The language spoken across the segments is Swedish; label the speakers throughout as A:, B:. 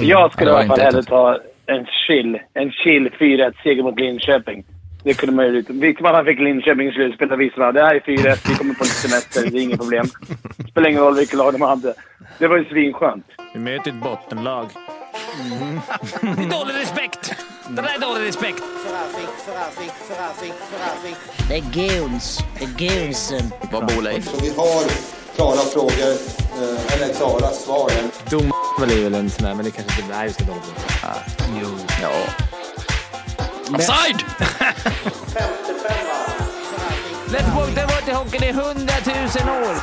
A: Jag skulle
B: det
A: i alla fall hellre ta en chill. En chill 4-1 seger mot Linköping. Det kunde man ju... Vilket man fick Linköping i slutspel visste man det här är 4-1, vi kommer på lite semester, det är inget problem. Spelar ingen roll vilket lag de hade. Det var ju svinskönt.
C: Vi möter ett bottenlag.
D: Det är dålig respekt! Det där är dålig respekt.
E: Det är guns. Det är gunsen.
B: Vad bor Leif?
F: Så vi har klara frågor, eh, eller klara svar.
C: Dom är väl en sån där, men det kanske inte... Nej, vi ska dåligt.
B: Jo. Ja.
D: Offside! Let's walk the water hockeyn i hundratusen år.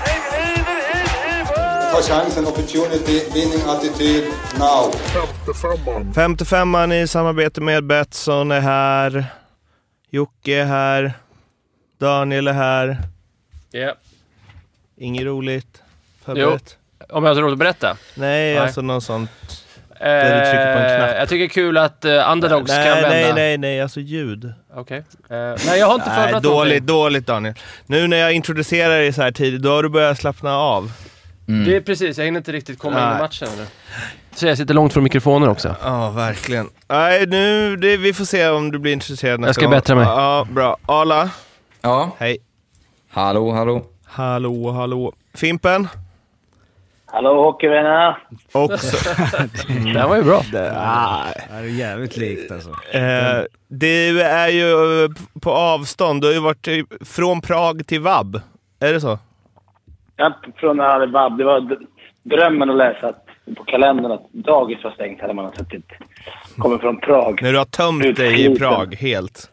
F: Ta chansen, opportunity, winning attityd, now.
G: 55an i samarbete med Betsson är här. Jocke är här. Daniel är här.
H: Ja.
G: Inget roligt. Förberett.
H: Om jag har roligt att berätta?
G: Nej,
H: Nej.
G: alltså något sånt. Där du trycker på en knapp.
H: Eh, Jag tycker det är kul att uh, underdogs kan
G: Nej,
H: vända.
G: nej, nej, nej, alltså ljud.
H: Okej. Eh, nej, jag har inte
G: Nej,
H: förberett
G: dåligt, dåligt Daniel. Nu när jag introducerar dig så här tidigt, då har du börjat slappna av.
H: Det är precis, jag hinner inte riktigt komma in
G: Nej.
H: i matchen nu. Så jag sitter långt från mikrofonen också.
G: Ja, verkligen. Nej, nu, det, vi får se om du blir intresserad nästa
H: Jag ska
G: gång.
H: bättra mig.
G: Ja, bra. Arla,
B: Ja.
G: hej.
B: Hallå, hallå.
G: Hallå, hallå. Fimpen,
A: Hallå hockeyvännerna!
G: också.
H: Det var ju bra.
I: Det är jävligt likt alltså.
G: Eh, du är ju eh, på avstånd. Du har ju varit från Prag till Vab. Är det så?
A: Ja, från vab. Det var drömmen att läsa på kalendern att dagis var stängt hade man suttit. Kommer från Prag.
G: När du har tömt dig i. Prag helt.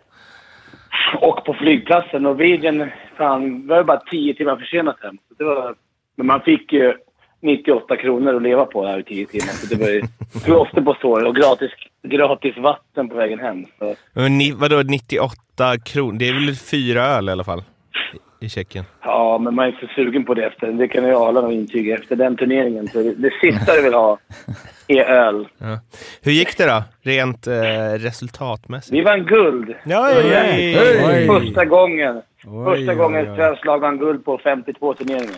A: Och på flygplatsen. Norwegian, fan, var ju bara tio timmar försenat hem. Så Det var, men man fick ju 98 kronor att leva på här i tio timmar. Så det var ju plåster på såret och gratis, gratis vatten på vägen hem. Så,
G: Men ni, vadå 98 kronor? Det är väl fyra öl i alla fall? I, i Tjeckien.
A: ja, men man är så sugen på det efter. Det kan ju Arla nog intyga. Efter den turneringen. Så det, det sista du vill ha är öl.
G: Ja. Hur gick det då? Rent eh, resultatmässigt?
A: Vi vann guld.
G: Hej.
A: Första gången.
I: Oj,
A: Första
I: oj,
A: gången
I: oj.
A: ett svenskt lag vann guld på 52 turneringen.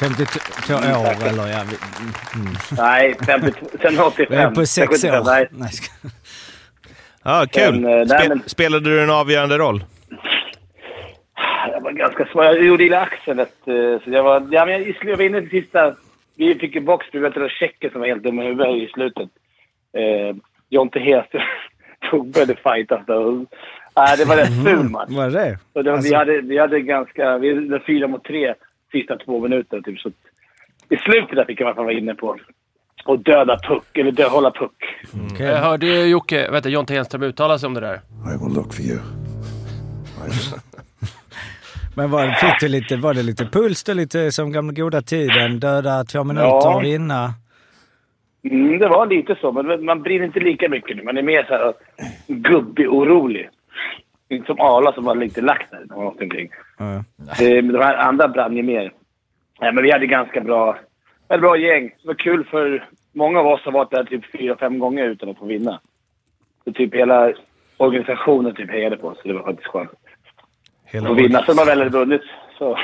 I: 52 år eller ja. vi-
A: Nej, 52, sen 85.
I: Vi är på sex
A: 75,
I: år.
A: Nej.
I: Nej,
G: Ja, kul.
A: Eh,
G: Spe-
A: men-
G: Spelade du en avgörande roll?
A: Jag var ganska svår. Jag gjorde illa axeln. eh, Så jag var, ja, men jag, jag var inne i sista. Vi fick ju box. Vi vet, det var Tjecker som var helt dumma i huvudet i slutet. Eh, Jonte Hedström tog började fightas. Nej, det var rätt ful match.
I: Vad är det?
A: Och det var,
I: Alltså-
A: vi, hade, vi hade ganska... Vi hade fyra mot tre sista två minuter. Typ, så I slutet där fick jag i alla fall vara inne på att döda puck, eller dö, hålla puck.
I: Okej.
H: Jag hörde ju Jocke, vet du, Jonte Henström uttala sig om det där.
F: I will look for you.
I: Men var, fick du lite, var det lite puls då? Lite som gamla goda tiden? Döda två minuter
A: Ja.
I: och vinna?
A: Mm, det var lite så, men man brinner inte lika mycket nu. Man är mer så här gubbig orolig. Inte som Arla som var lite lack där. omkring.
I: Ja.
A: Det, men de här andra brann ju mer. Nej, men vi hade ganska bra, ett bra gäng. Det var kul för många av oss har varit där typ fyra, fem gånger utan att få vinna. Så typ hela organisationen typ hejade på oss, så det var faktiskt skönt.
G: Hela
A: Att vinna. Sen man väl hade vunnit så...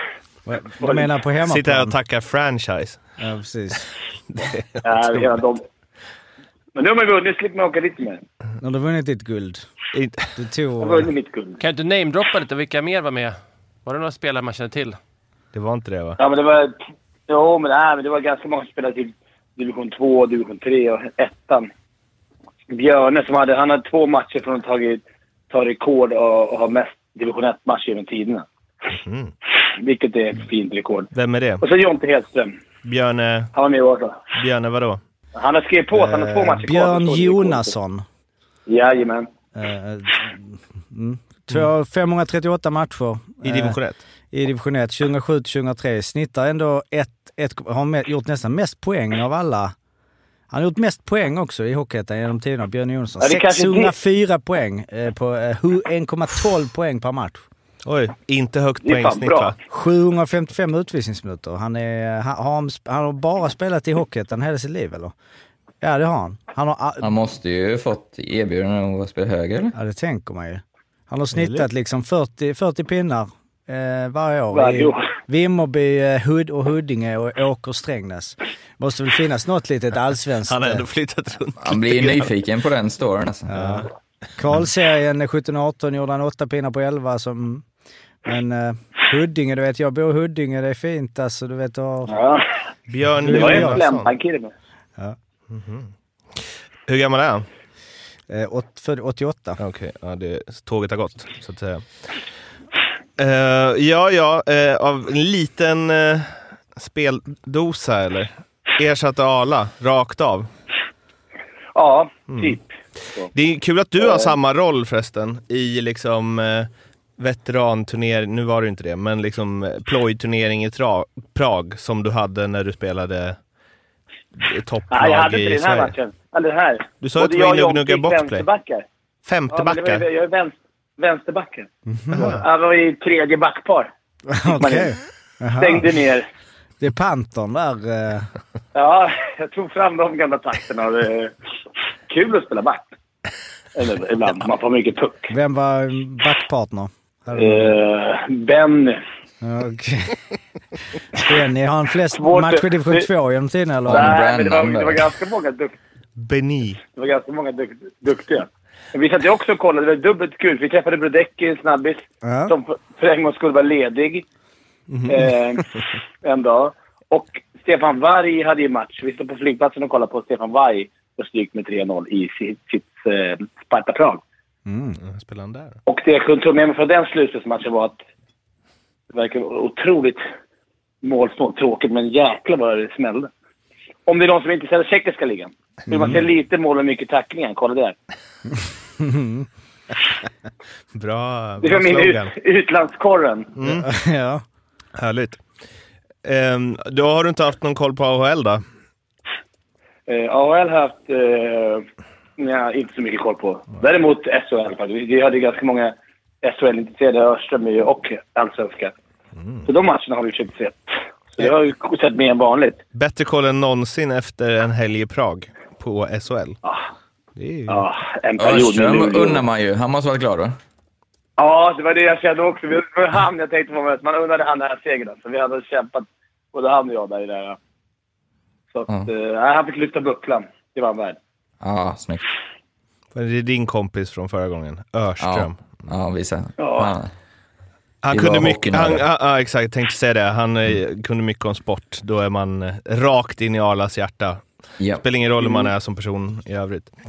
I: Vad- Du menar på
G: Sitter här
I: hemmaplan?
G: och tackar franchise.
I: Ja, precis.
A: Ja, hela de. Men nu har man vunnit, slipper man åka dit mer.
I: När du vunnit ditt guld. Du tog...
A: vunnit mitt guld.
H: Kan du inte namedroppa lite? Vilka mer var med? Var det några spelare man känner till?
G: Det var inte det va?
A: Ja, men det var... Jo, men, nej, men det var ganska många som spelade till division 2, division 3 och ettan. Björne som hade... Han hade två matcher från att tagit, ta rekord och, och ha mest division 1-matcher genom tiderna.
G: Mm.
A: Vilket är ett fint rekord.
G: Vem är det?
A: Och så Jonte Hedström.
G: Björne...
A: Han var med i år också.
G: Björne vadå?
A: Han har skrivit på att han har två matcher kvar.
I: Björn
A: det rekord.
I: Jonasson.
A: Jajamän.
I: Eh, mm. Två, 538 matcher.
G: I
I: eh,
G: division 1?
I: I division 1, 2007-2003. Snittar ändå ett, ett, har med, gjort nästan mest poäng av alla. Han har gjort mest poäng också i Hockeyettan genom tiderna, Björn Jonsson.
A: Ja, det är kanske
I: 604 poäng eh, på eh, hu- 1,12 poäng per match.
G: Oj, inte högt poängsnitt va?
I: 755 utvisningsminuter. Han, är, han, har, han har bara spelat i Hockeyettan hela sitt liv eller? Ja det har han. Han har,
B: Han måste ju fått erbjudande att spela höger, eller?
I: ja det tänker man ju. Han har snittat liksom 40, 40 pinnar eh, varje år.
A: Varje
I: i
A: år.
I: Vimmerby, eh, Hud och Huddinge och Åker Strängnäs. Måste väl finnas något litet allsvenskt.
G: Han har
I: eh,
G: ändå flyttat runt
B: Han blir nyfiken på den storyn alltså.
I: Ja. Kvalserien 17-18 gjorde han åtta pinnar på 11 som... Men eh, Huddinge, du vet jag bor i Huddinge, det är fint alltså. Du vet, och,
A: Ja,
G: Björn
A: det var ju en
G: Johansson.
A: Flämpan-kille med.
G: Hur gammal är han?
I: eh, åt, född 88.
G: Okej, ja, det, tåget har gått så att säga. Eh, ja, ja, eh, av en liten uh, speldosa eller? Ersatte Ala, rakt av.
A: Ja,
G: Mm.
A: typ.
G: Det är kul att du har samma roll förresten i liksom uh, veteranturnering, nu var det inte det, men liksom eh, plojturnering i Tra- Prag som du hade när du spelade topplag
A: Nej, jag hade
G: i
A: inte den här
G: Sverige.
A: matchen. Eller här.
G: Du sa att du var inne och gnuggade boxplay.
A: vänsterbackar.
G: Femte
A: Ja, jag är vänster, vänsterbacken. Jag var i tredje backpar.
I: Okej.
A: Stängde ner.
I: Det är Pantern där. eh.
A: Ja, jag tog fram de gamla takterna. Det är kul att spela back. Eller ibland. Man får mycket puck.
I: Vem var backpartner?
A: Uh, Benny.
I: Okej. Benny, har han flest matcher i division
A: det-
I: 2 genom tiden eller?
A: Nej, men det var, det var ganska många dukt,
G: Beni.
A: det var ganska många duk, duktiga. Men vi satt ju också och kollade. Det var dubbelt kul. Vi träffade Brodecki, en snabbis,
I: Ja.
A: som för, en gångs skull var ledig eh, en dag. Och Stefan Varg hade ju match. Vi stod på flygplatsen och kollade på Stefan Varg och stryk med 3-0 i sitt, sitt eh, Sparta Prag.
G: Mm. Spelar han där?
A: Och det jag kunde ta med mig från den slutspelsmatchen var att det verkar otroligt målsnålt. Tråkigt, men jäklar vad det smällde. Om det är någon som inte ser tjeckiska ligan. Vill man se lite mål och mycket tacklingar, kolla där.
G: Bra,
A: Det var min
G: slogan.
A: ut, utlandskorren.
I: ja.
G: Härligt. Um, då har du inte haft någon koll på AHL då?
A: Eh, AHL har haft eh, nja, inte så mycket koll på. Däremot SHL faktiskt. Vi- hade ganska många SHL-intresserade. Örström är ju- och allsvenska. Så de matcherna har vi försökt se. Så jag har ju sett mer än vanligt.
G: Bättre koll än någonsin efter en helg i Prag på SHL.
A: Ah,
G: Det är ju...
A: ja, en period
B: Örström unnar man ju. Han måste varit glad va?
A: Ja, det var det jag kände också. Det var han jag tänkte på. att Man undrade han den här segern. Så vi hade kämpat, både han och jag, där i det där. Så att,
B: Ja.
A: eh, han fick lyfta bucklan. Det var han värd.
B: Ja, snyggt.
G: Det är din kompis från förra gången, Örström.
B: Ja, ja visa.
A: Ja.
B: Han,
G: kunde mycket, han, ja, ja, exakt, jag tänkte säga det. Han eh, kunde mycket om sport. Då är man eh, rakt in i Arlas hjärta.
B: ja.
G: Spelar ingen roll hur man är som person i övrigt.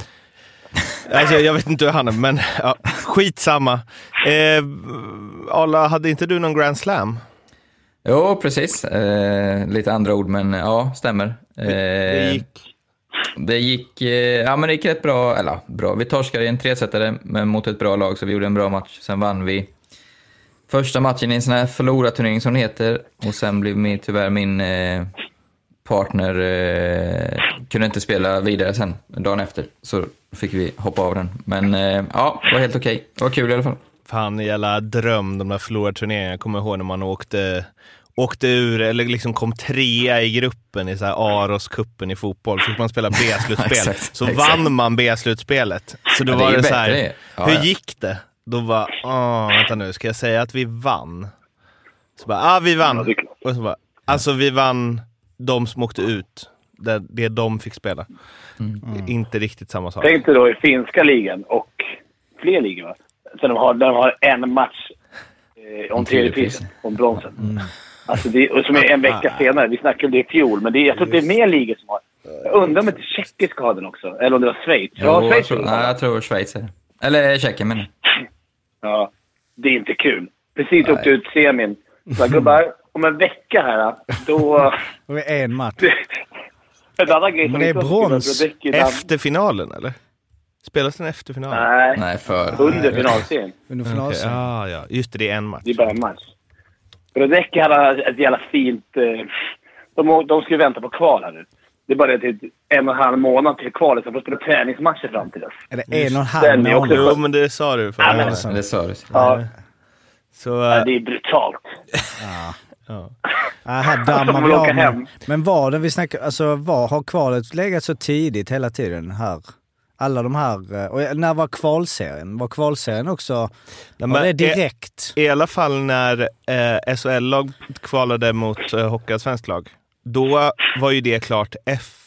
G: Alltså, jag vet inte hur han är, men ja, skitsamma. Eh, Arla, hade inte du någon Grand Slam?
B: Jo, precis. Eh, lite andra ord, men ja, stämmer. Eh,
G: Det gick...
B: Det gick, eh, ja, men det gick rätt bra. Eller bra. Vi torskade i en tresetare men mot ett bra lag, så vi gjorde en bra match. Sen vann vi första matchen i en sån här förlorarturnering som det heter. Och sen blev min, tyvärr min eh, partner, eh, kunde inte spela vidare sen, dagen efter. Så fick vi hoppa av den. Men eh, ja, det var helt okej. Det var kul i alla fall.
G: Fan, jävla dröm, de där förlorarturneringarna. Jag kommer ihåg när man åkte, åkte ur, eller liksom kom trea i gruppen i så här Aros-cupen i fotboll. Fick man spela B-slutspel. Så vann man B-slutspelet. Så då
B: Ja,
G: var det så här.
B: Ja,
G: hur gick det? Då var, åh, vänta nu, ska jag säga att vi vann? Så bara, ah, vi vann.
A: Ja.
G: Och så bara, alltså vi vann de som åkte ut. Det, det de fick spela.
B: Mm.
G: Inte riktigt samma sak.
A: Tänk dig då i finska ligan och fler ligor va? Så de har, de har en match eh, om tredjepriset, om bronsen. Alltså det, och som är en vecka senare. Vi snackade om det i fjol, men det, jag tror att det är mer ligor som har. Jag undrar om inte Tjeckien ska ha den också. Eller om det var Schweiz. Ja,
B: Jo, jag,
A: Schweiz
B: tror nej, jag tror Schweiz är det. Eller Tjeckien menar.
A: Ja, det är inte kul. Precis åkte ut semin. Så gubbar, om en vecka här, då...
I: Och det är en match.
A: en annan grej som
I: Men det är brons.
G: Efter finalen eller? Spelas den efter finalen?
A: Nej,
B: Nej, för.
A: under finalserien.
I: Under finalserien.
G: ja, ja. Just det, det är en match.
A: Det är bara en match. Brodecki hade ett jävla fint... Eh, de, de ju vänta på kval här nu. Det är bara det att det är en och en halv månad till kvalet. Så de får spela träningsmatcher fram till dess.
I: Är det en och en halv månad?
G: Jo, men det sa du förra
A: Ja,
G: gången.
B: Det sa du.
A: Ja,
G: Så,
A: ja,
G: äh,
A: det är brutalt.
G: ja.
I: Ja, här
A: De
I: dammar vi av.
A: hem.
I: Men, men var det vi snackar, alltså var har kvalet legat så tidigt hela tiden här? Alla de här, eh, och när var kvalserien? Var kvalserien också,
G: Nej,
I: var
G: men
I: det
G: i-
I: direkt?
G: I alla fall när eh, SHL-lag kvalade mot eh, Hockeyallsvenskt lag. Då var ju det klart F.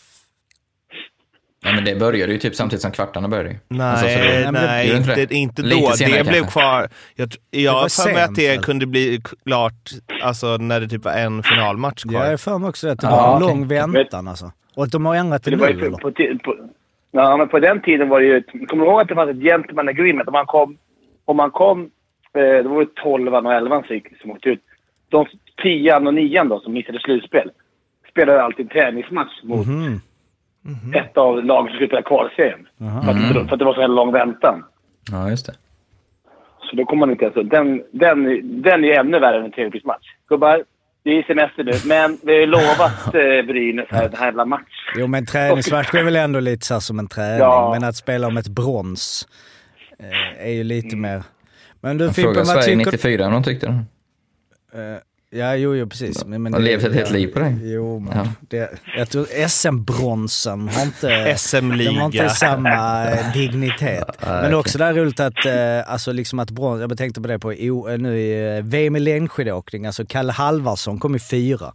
B: Nej, men det började ju typ samtidigt som kvartarna började.
G: Nej,
B: Alltså, så det-
G: nej,
B: Gjorde inte
G: inte,
B: det?
G: inte
B: Lite
G: då.
B: senare
G: det blev
B: kanske.
G: kvar. Jag, jag för mig att det
I: väl?
G: kunde bli klart alltså, när det typ var en finalmatch kvar.
I: Jag är för mig också att det
B: Ja,
I: var en
B: okej.
I: lång väntan alltså. Och att de har ändrat det
A: Det
I: nu eller?
A: på, på, ja, men på den tiden var det ju... Kommer du ihåg att det fanns ett gentleman agreement? Om man kom... Om man kom eh, det var det 12 och 11 som, gick- som åkte ut. De 10 och 9 då, som missade slutspel, spelade alltid en träningsmatch mot
I: Mhm.
A: ett av lagen som skulle spela kvalserien. För, att, för att det var så här lång väntan.
B: Ja, just det.
A: Så då kommer man inte ens... Den, den, den är ännu värre än en tredjeprismatch. Gubbar, det är semester nu, men vi har ju lovat eh, Brynäs här, den här jävla matchen.
I: Jo men träningsmatch är väl ändå lite så som en träning.
A: Ja.
I: Men att spela om ett brons eh, är ju lite mer... Men du Fimpen, vad
B: Sverige
I: tycker
B: 94 om de tyckte det.
I: Eh, Ja, jo, jo precis. Men, men
B: Har
I: det-
B: levt ett helt liv på det.
I: Jo, men
B: Ja.
I: det, jag tror SM-bronsen har inte...
G: SM-liga.
I: De har inte samma eh, dignitet. Men det är också där roligt att, eh, alltså liksom att brons, jag tänkte på det på nu i eh, VM i längdskidåkning, alltså Kalle Halvarsson kom i fyra.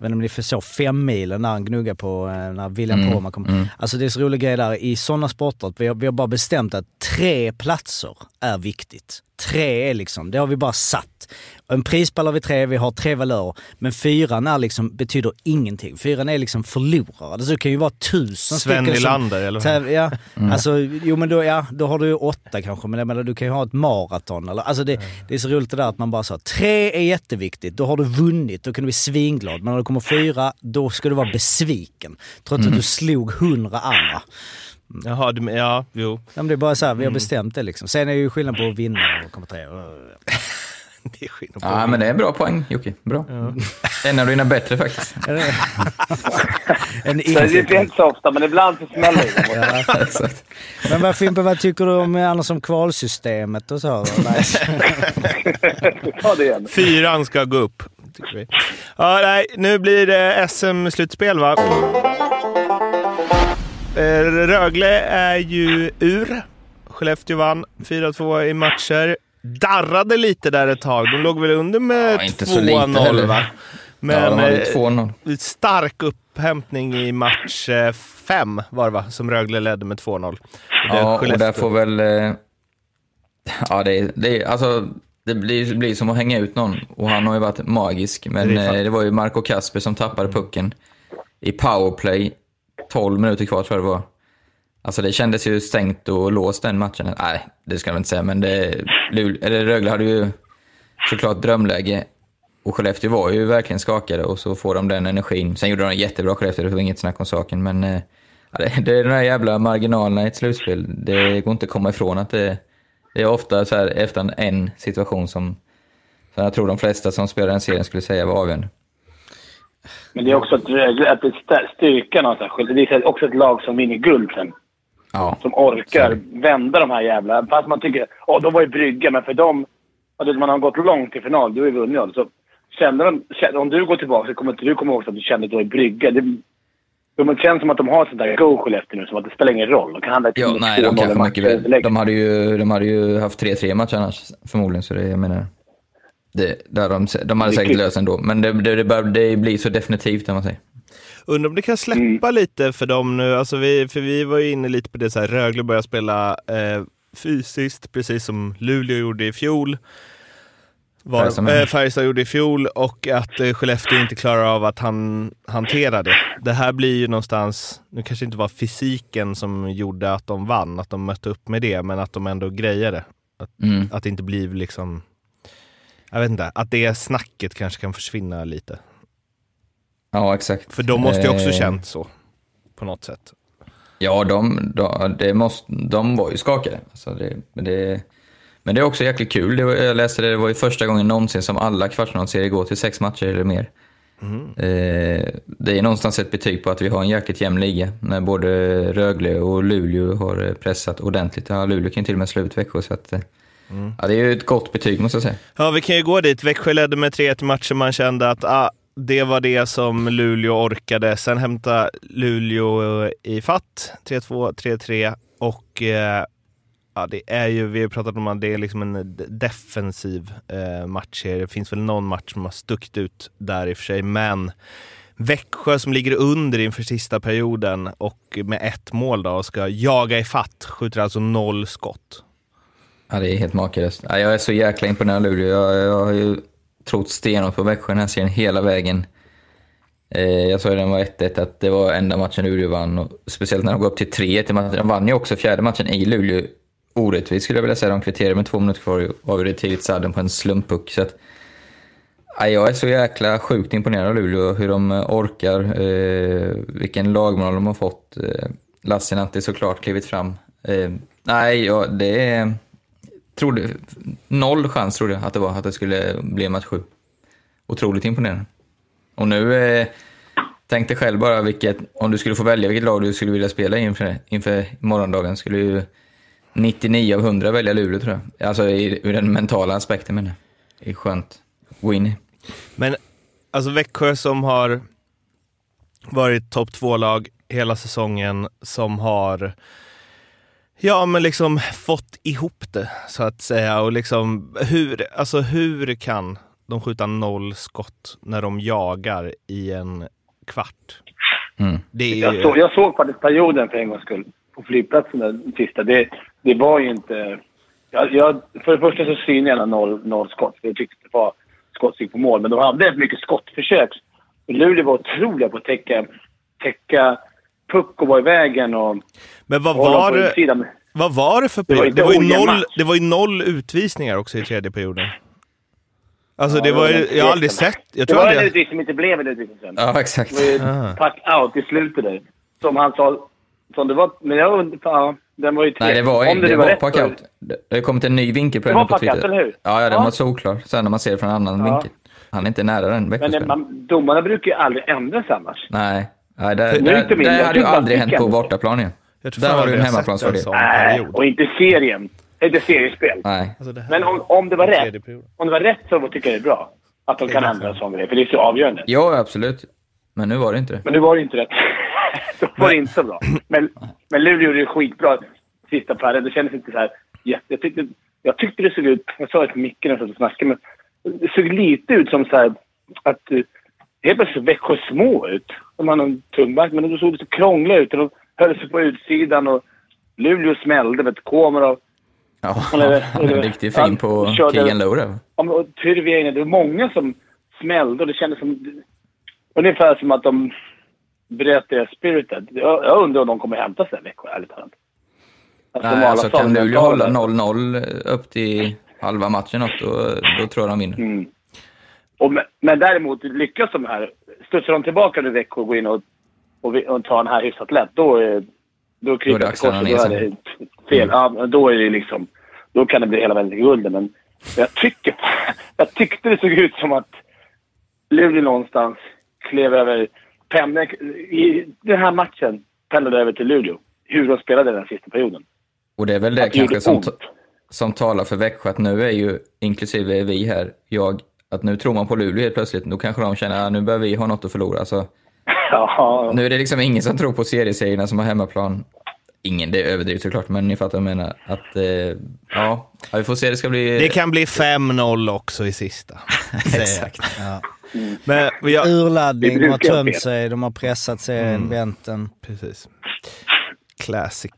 I: Jag vet inte om ni såg fem milen när han gnuggade på, eh, när William
B: Mm,
I: Poromaa kom.
B: mm.
I: Alltså det är så rolig grej där, i sådana sporter, att vi har, vi har bara bestämt att tre platser är viktigt. Tre är liksom, det har vi bara satt. En prispall har vi tre, vi har tre valörer. Men fyran är liksom, betyder ingenting. Fyran är liksom förlorare. Alltså det kan ju vara tusen
G: Sven
I: stycken som-
G: Nylander, eller vad?
I: Täv- Ja,
B: Mm.
I: alltså jo men då, ja, då har du ju åtta kanske, men jag menar, du kan ju ha ett maraton. Eller, alltså det, det är så roligt det där att man bara sa tre är jätteviktigt, då har du vunnit, då kan du bli svinglad. Men när du kommer fyra, då ska du vara besviken. Trots
B: Mm.
I: att du slog hundra andra.
G: Jaha, du, ja, jo.
I: Ja, men det är bara så här, vi
B: Mm.
I: har bestämt det liksom. Sen är ju skillnad på att vinna och komma trea.
G: Det är skillnad på
B: Ja, men det är en bra poäng Jocke. Bra. En av dina bättre faktiskt.
I: En
A: Så det är inte så ofta, men ibland så smäller det.
I: Ja.
B: Exakt.
I: Men vad Fimpen, vad tycker du om eh, annars om kvalsystemet och så? Nej.
A: Ta det igen.
G: Fyran ska gå upp. Tycker vi. Ja, nej, nu blir det SM-slutspel va? Eh, Rögle är ju ur. Skellefteå vann 4-2 i matcher. Darrade lite där ett tag. De låg väl under med
B: Ja, inte så lite
G: 2-0
B: heller.
G: va? Men
B: ja, de hade
G: eh,
B: 2-0.
G: stark upphämtning i match 5 var det va? Som Rögle ledde med 2-0. Och det är
B: Ja, och där får väl... eh, Ja, det, är- det, är- alltså, det blir, blir som att hänga ut någon och han har ju varit magisk. Men
G: Det
B: det,
G: är fan-
B: det var ju Marco Kasper som tappade pucken i powerplay. 12 minuter kvar tror jag det var. Alltså det kändes ju stängt och låst den matchen. Nej, det ska väl inte säga, men det, eller Rögle hade ju såklart drömläge. Och Skellefteå var ju verkligen skakade och så får de den energin. Sen gjorde de jättebra Skellefteå, det var inget snack om saken. Men eh, det, det är de här jävla marginalerna i ett slutspel. Det går inte att komma ifrån att det, det är ofta så här efter en situation som, som jag tror de flesta som spelar den serien skulle säga var avgörande.
A: Men det är också att, att styrkan av så här, Det är också ett lag som vinner guld sen.
B: Ja,
A: Som
B: Så
A: orkar
B: det.
A: vända de här jävla... Fast man tycker åh, de var ju brygga, men för dem... det- Man har gått långt i final, du har ju vunnit. Så kände de, kände, om du går tillbaka så kommer inte du komma ihåg att du kände att du var i brygga. Det, det känns som att de har sånt där go Skellefteå nu, som att det spelar ingen roll. De kan handla
B: Ja,
A: med
B: nej, de
A: 2-0
B: kanske
A: matcher
B: mycket väl. De hade ju, de hade ju haft 3-3 matcher annars förmodligen, så det, jag menar... Det, där de, de hade säkert löst ändå, men det, det, det, bör, det blir så definitivt om man säger.
G: Undrar om det kan släppa lite för dem nu. Alltså vi, för vi var ju inne lite på det, så här, Rögle börjar spela eh, fysiskt, precis som Luleå gjorde i fjol. Var, eh, Färjestad gjorde i fjol och att eh, Skellefteå inte klarar av att han, hantera det. Det här blir ju någonstans, nu kanske inte var fysiken som gjorde att de vann, att de mötte upp med det, men att de ändå grejade. Att,
B: Mm.
G: att det inte blir liksom, jag vet inte, att det snacket kanske kan försvinna lite.
B: Ja, exakt.
G: För de måste ju också
B: Eh,
G: känt så, på något sätt.
B: Ja, de, de, det måste, de var ju skakade. Alltså det, det, men det är också jäkligt kul. Det var, jag läste det, det var ju första gången någonsin som alla kvartsfinalserier går till sex matcher eller mer. Eh, det är någonstans ett betyg på att vi har en jäkligt jämn liga. När både Rögle och Luleå har eh, pressat ordentligt. Ja, Luleå kan ju till och med slå ut Växjö, så att, eh, ja, det är ju ett gott betyg måste jag säga.
G: Ja, vi kan ju gå dit. Växjö ledde med 3-1 i matchen. Man kände att ah, det var det som Luleå orkade. Sen hämtade Luleå i fatt. 3-2, 3-3 och eh, ja, det är ju, vi har ju pratat om att det är liksom en defensiv eh, match här. Det finns väl någon match som har stuckit ut där i och för sig, men Växjö som ligger under inför sista perioden och med ett mål då och ska jaga i fatt skjuter alltså noll skott.
B: Ja, det är helt makalöst. Ja, jag är så jäkla imponerad av Luleå. Jag, jag har ju trott stenhårt på Växjö den här serien hela vägen. Eh, jag sa ju när den var 1-1 att det var enda matchen Luleå vann. Och speciellt när de går upp till 3-1 i matchen. De vann ju också fjärde matchen i Luleå. Orättvist skulle jag vilja säga. De kvitterade med två minuter kvar och avgjorde tidigt sadden på en slumppuck. Så att, ja, jag är så jäkla sjukt imponerad av Luleå. Hur de eh, orkar. Eh, vilken lagmoral de har fått. Eh, Lassinantti såklart klivit fram. Eh, nej, ja, det är trodde, noll chans trodde jag att det var att det skulle bli match sju. Otroligt imponerande. Och nu, eh, tänk dig själv bara vilket, om du skulle få välja vilket lag du skulle vilja spela inför, inför morgondagen, skulle ju 99 av 100 välja Luleå tror jag. Alltså i, ur den mentala aspekten jag. Det är skönt. Gå in i.
G: Men alltså Växjö som har varit topp två-lag hela säsongen, som har Ja, men liksom fått ihop det så att säga. Och liksom hur, alltså hur kan de skjuta noll skott när de jagar i en kvart?
B: Mm.
G: Det är
A: Jag, såg, jag såg faktiskt perioden för en gångs skull på flygplatsen den sista. Det, det var ju inte... Jag, jag, för det första så synade jag noll, noll skott. för Jag tyckte det var skott som gick på mål. Men de hade mycket skottförsök. Luleå var otroliga på att täcka, täcka puck och vara i vägen. Och,
G: Men vad var det, vad var det för
A: Det var
G: period?
A: inte
G: Det var, ju noll, det var ju noll utvisningar också i tredje perioden. Alltså
A: Ja,
G: det
A: det
G: var ju, jag har aldrig sett, jag
A: Det
G: tror
A: var en utvisning som inte blev en utvisning sen.
B: Ja, exakt.
A: Det var
G: Ah.
A: ju pack out i slutet där. Som han sa. Som det var, men jag undrar, den var ju
B: Nej, det var,
A: Om
B: det, det var
A: rätt
B: pack
A: så-
B: out. Det det har kommit en ny vinkel på
A: Det
B: den
A: var
B: på
A: pack out,
B: Twitter.
A: eller hur?
B: Ja, ja, den
A: Ja.
B: var solklar. Sen när man ser det från en annan
A: Ja.
B: vinkel. Han är inte nära den
A: Men man, domarna brukar ju aldrig ändra sig annars.
B: Nej, Nej där,
A: är
B: där, där
A: jag
B: hade ju aldrig hänt på bortaplan igen. Där har du en hemmaplansfördel.
A: Nej, och inte serien. Inte seriespel.
B: Nej.
G: Alltså det
A: Men om, om det var rätt, om det var rätt så tycker jag det är bra. Att de kan ändra en sån grej, för det är så avgörande.
B: Ja, absolut. Men nu var det inte det.
A: Men nu var det inte rätt. Då var det inte så bra. Men, men Luleå gjorde det skitbra sista paret. Det kändes inte så här... jätte- Jag tyckte, jag tyckte det såg ut... Jag sa det till Micke när jag satt och snackade, men det såg lite ut som så här att... eh, Helt plötsligt såg Växjö små ut. De hade en tung back, men de såg lite krångliga ut. Och de höll sig på utsidan och Luleå smällde. Vet, Komarov
B: Ja,
A: eller-
B: riktigt fin på Keegan Lowe där.
A: Ja, och Tyrväinen, det var många som smällde och det kändes som... Ungefär som att de bröt deras spiritet. Jag, jag undrar om de kommer hämta sig Växjö, ärligt talat. Alltså,
B: Nej, alltså kan Luleå hålla
A: mentala-
B: 0-0 upp till halva matchen då, då tror jag de vinner.
A: Mm. Och, men, men däremot, lyckas de här, studsar de tillbaka nu Växjö och går in och, och, och tar den här hyfsat lätt, då är då kryper
B: axlarna ner
A: det fel. Ja, men då är det liksom, då kan det bli hela vägen till guldet. Men jag tycker, jag tyckte det såg ut som att Luleå någonstans klev över pendeln, i den här matchen pendlade över till Luleå. Hur de spelade den sista perioden.
B: Och det är väl det
A: Att
B: kanske som, som talar för Växjö, att nu är ju, inklusive vi här, jag, att nu tror man på Luleå helt plötsligt. Då kanske de känner att nu bör vi ha något att förlora. Alltså,
A: Ja,
B: nu är det liksom ingen som tror på serieserierna som har hemmaplan. Ingen, det är överdrivet såklart, men ni fattar vad jag menar. Att, eh, ja, vi får se, det ska bli...
G: Det kan bli 5-0 också i sista.
B: Exakt.
I: Ja.
G: Men jag,
I: Urladdning, de har tömt sig, de har pressat serien, vänt den.
G: Precis. Classic.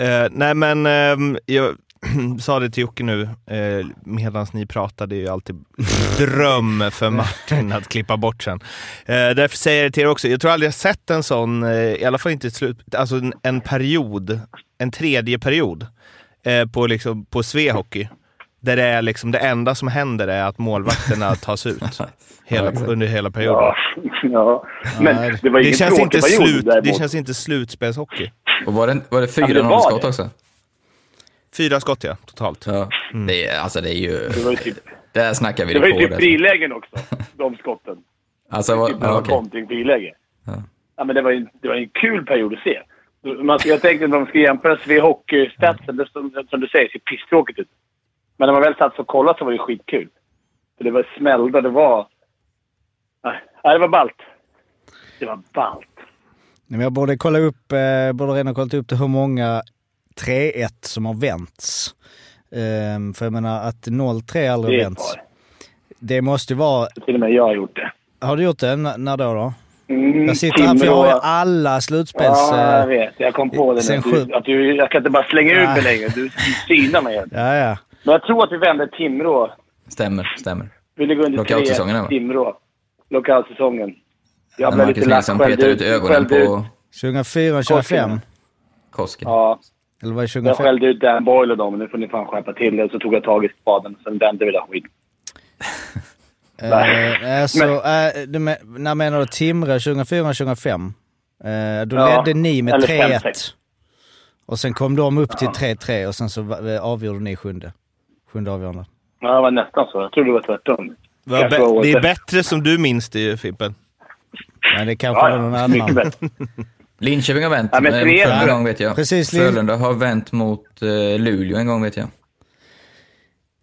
G: Eh, nej men ehm, jag sa det till Jocke nu uh, medan ni pratade. Det är ju alltid dröm för Martin att klippa bort sen. Eh, därför säger jag det till er också. Jag tror aldrig jag sett en sån, eh, i alla fall inte ett slut, alltså en, en period, en tredje period eh, på, liksom, på Svehockey. Där det är liksom det enda som händer är att målvakterna tas ut hela, under hela perioden.
A: ja, ja. Men
I: Nej,
A: det var
G: Det
A: ingen
G: känns,
A: tråkig
G: inte
A: period
G: slut, det känns inte slutspelshockey.
B: Och var det, var det
A: det
B: fyra
A: var
B: nollskott
A: det.
B: också?
G: Fyra skott ja, totalt.
B: Ja. Det, är, alltså det är ju...
A: Det var ju typ,
B: Där snackar vi
A: det var ju typ
B: alltså.
A: frilägen också, de skotten.
B: Alltså, vad,
A: Typ
B: ja,
A: ja,
B: okej.
A: kontring-friläge.
B: Ja.
A: Ja, men det var ju det var en kul period att se. Man, jag tänkte att de ska jämföra Svea hockey-statsen, det som, som du säger, ser pisstråkigt ut. Men när man väl satt och kollade så var det skitkul. För det var smällda, det var... Nej, det var ballt. Det var ballt.
I: Men jag borde kolla upp, eh, borde redan ha kollat upp det hur många 3-1 som har vänts. Ehm, för jag menar att 0-3 aldrig har vänts. Det måste ju vara,
A: Till och med jag har gjort det.
I: har du gjort det? N- när då? då?
A: Mm,
I: Jag sitter här för jag har ju alla slutspels...
A: Ja, jag
I: eh,
A: vet. Jag kom på det. nu.
I: sju-
A: att du, jag kan inte bara slänga ut det längre. Du synar mig.
I: Ja, ja.
A: Men jag tror att vi vände Timrå.
B: Stämmer, stämmer.
A: Vi ligger under
B: Lockoutsäsongen, va?
A: Timrå. Lockoutsäsongen. Jag blev
B: Marcus
A: lite lack. Skällde
B: petar ut ögonen på
I: 2004, 2005?
B: Koski.
A: Ja,
I: Eller var det
A: jag
I: 2005?
A: skällde ut Dan Boyle och dem. Nu får ni fan skärpa till er. Så tog jag tag i spaden. Sen vände vi det skit.
I: Eh, alltså, eh, du men, när menar du Timrå 2004, 2005? Eh, då
A: Ja,
I: ledde ni med
A: eller
I: 3-1.
A: 5-6.
I: Och sen kom de upp till 3-3 och sen så eh, avgjorde ni sjunde. Sjunde avgörande.
A: Ja, det var nästan så. Jag trodde det var tvärtom. Kanske
G: bä-
A: var
G: det är bättre som du minns det ju, Fimpen.
I: Men det kanske
A: Ja,
I: var någon annan.
A: bättre.
B: Linköping har vänt
A: Ja, men tre-
B: för en
A: Ja,
B: gång vet jag.
I: precis,
B: Frölunda har vänt mot eh, Luleå en gång vet jag.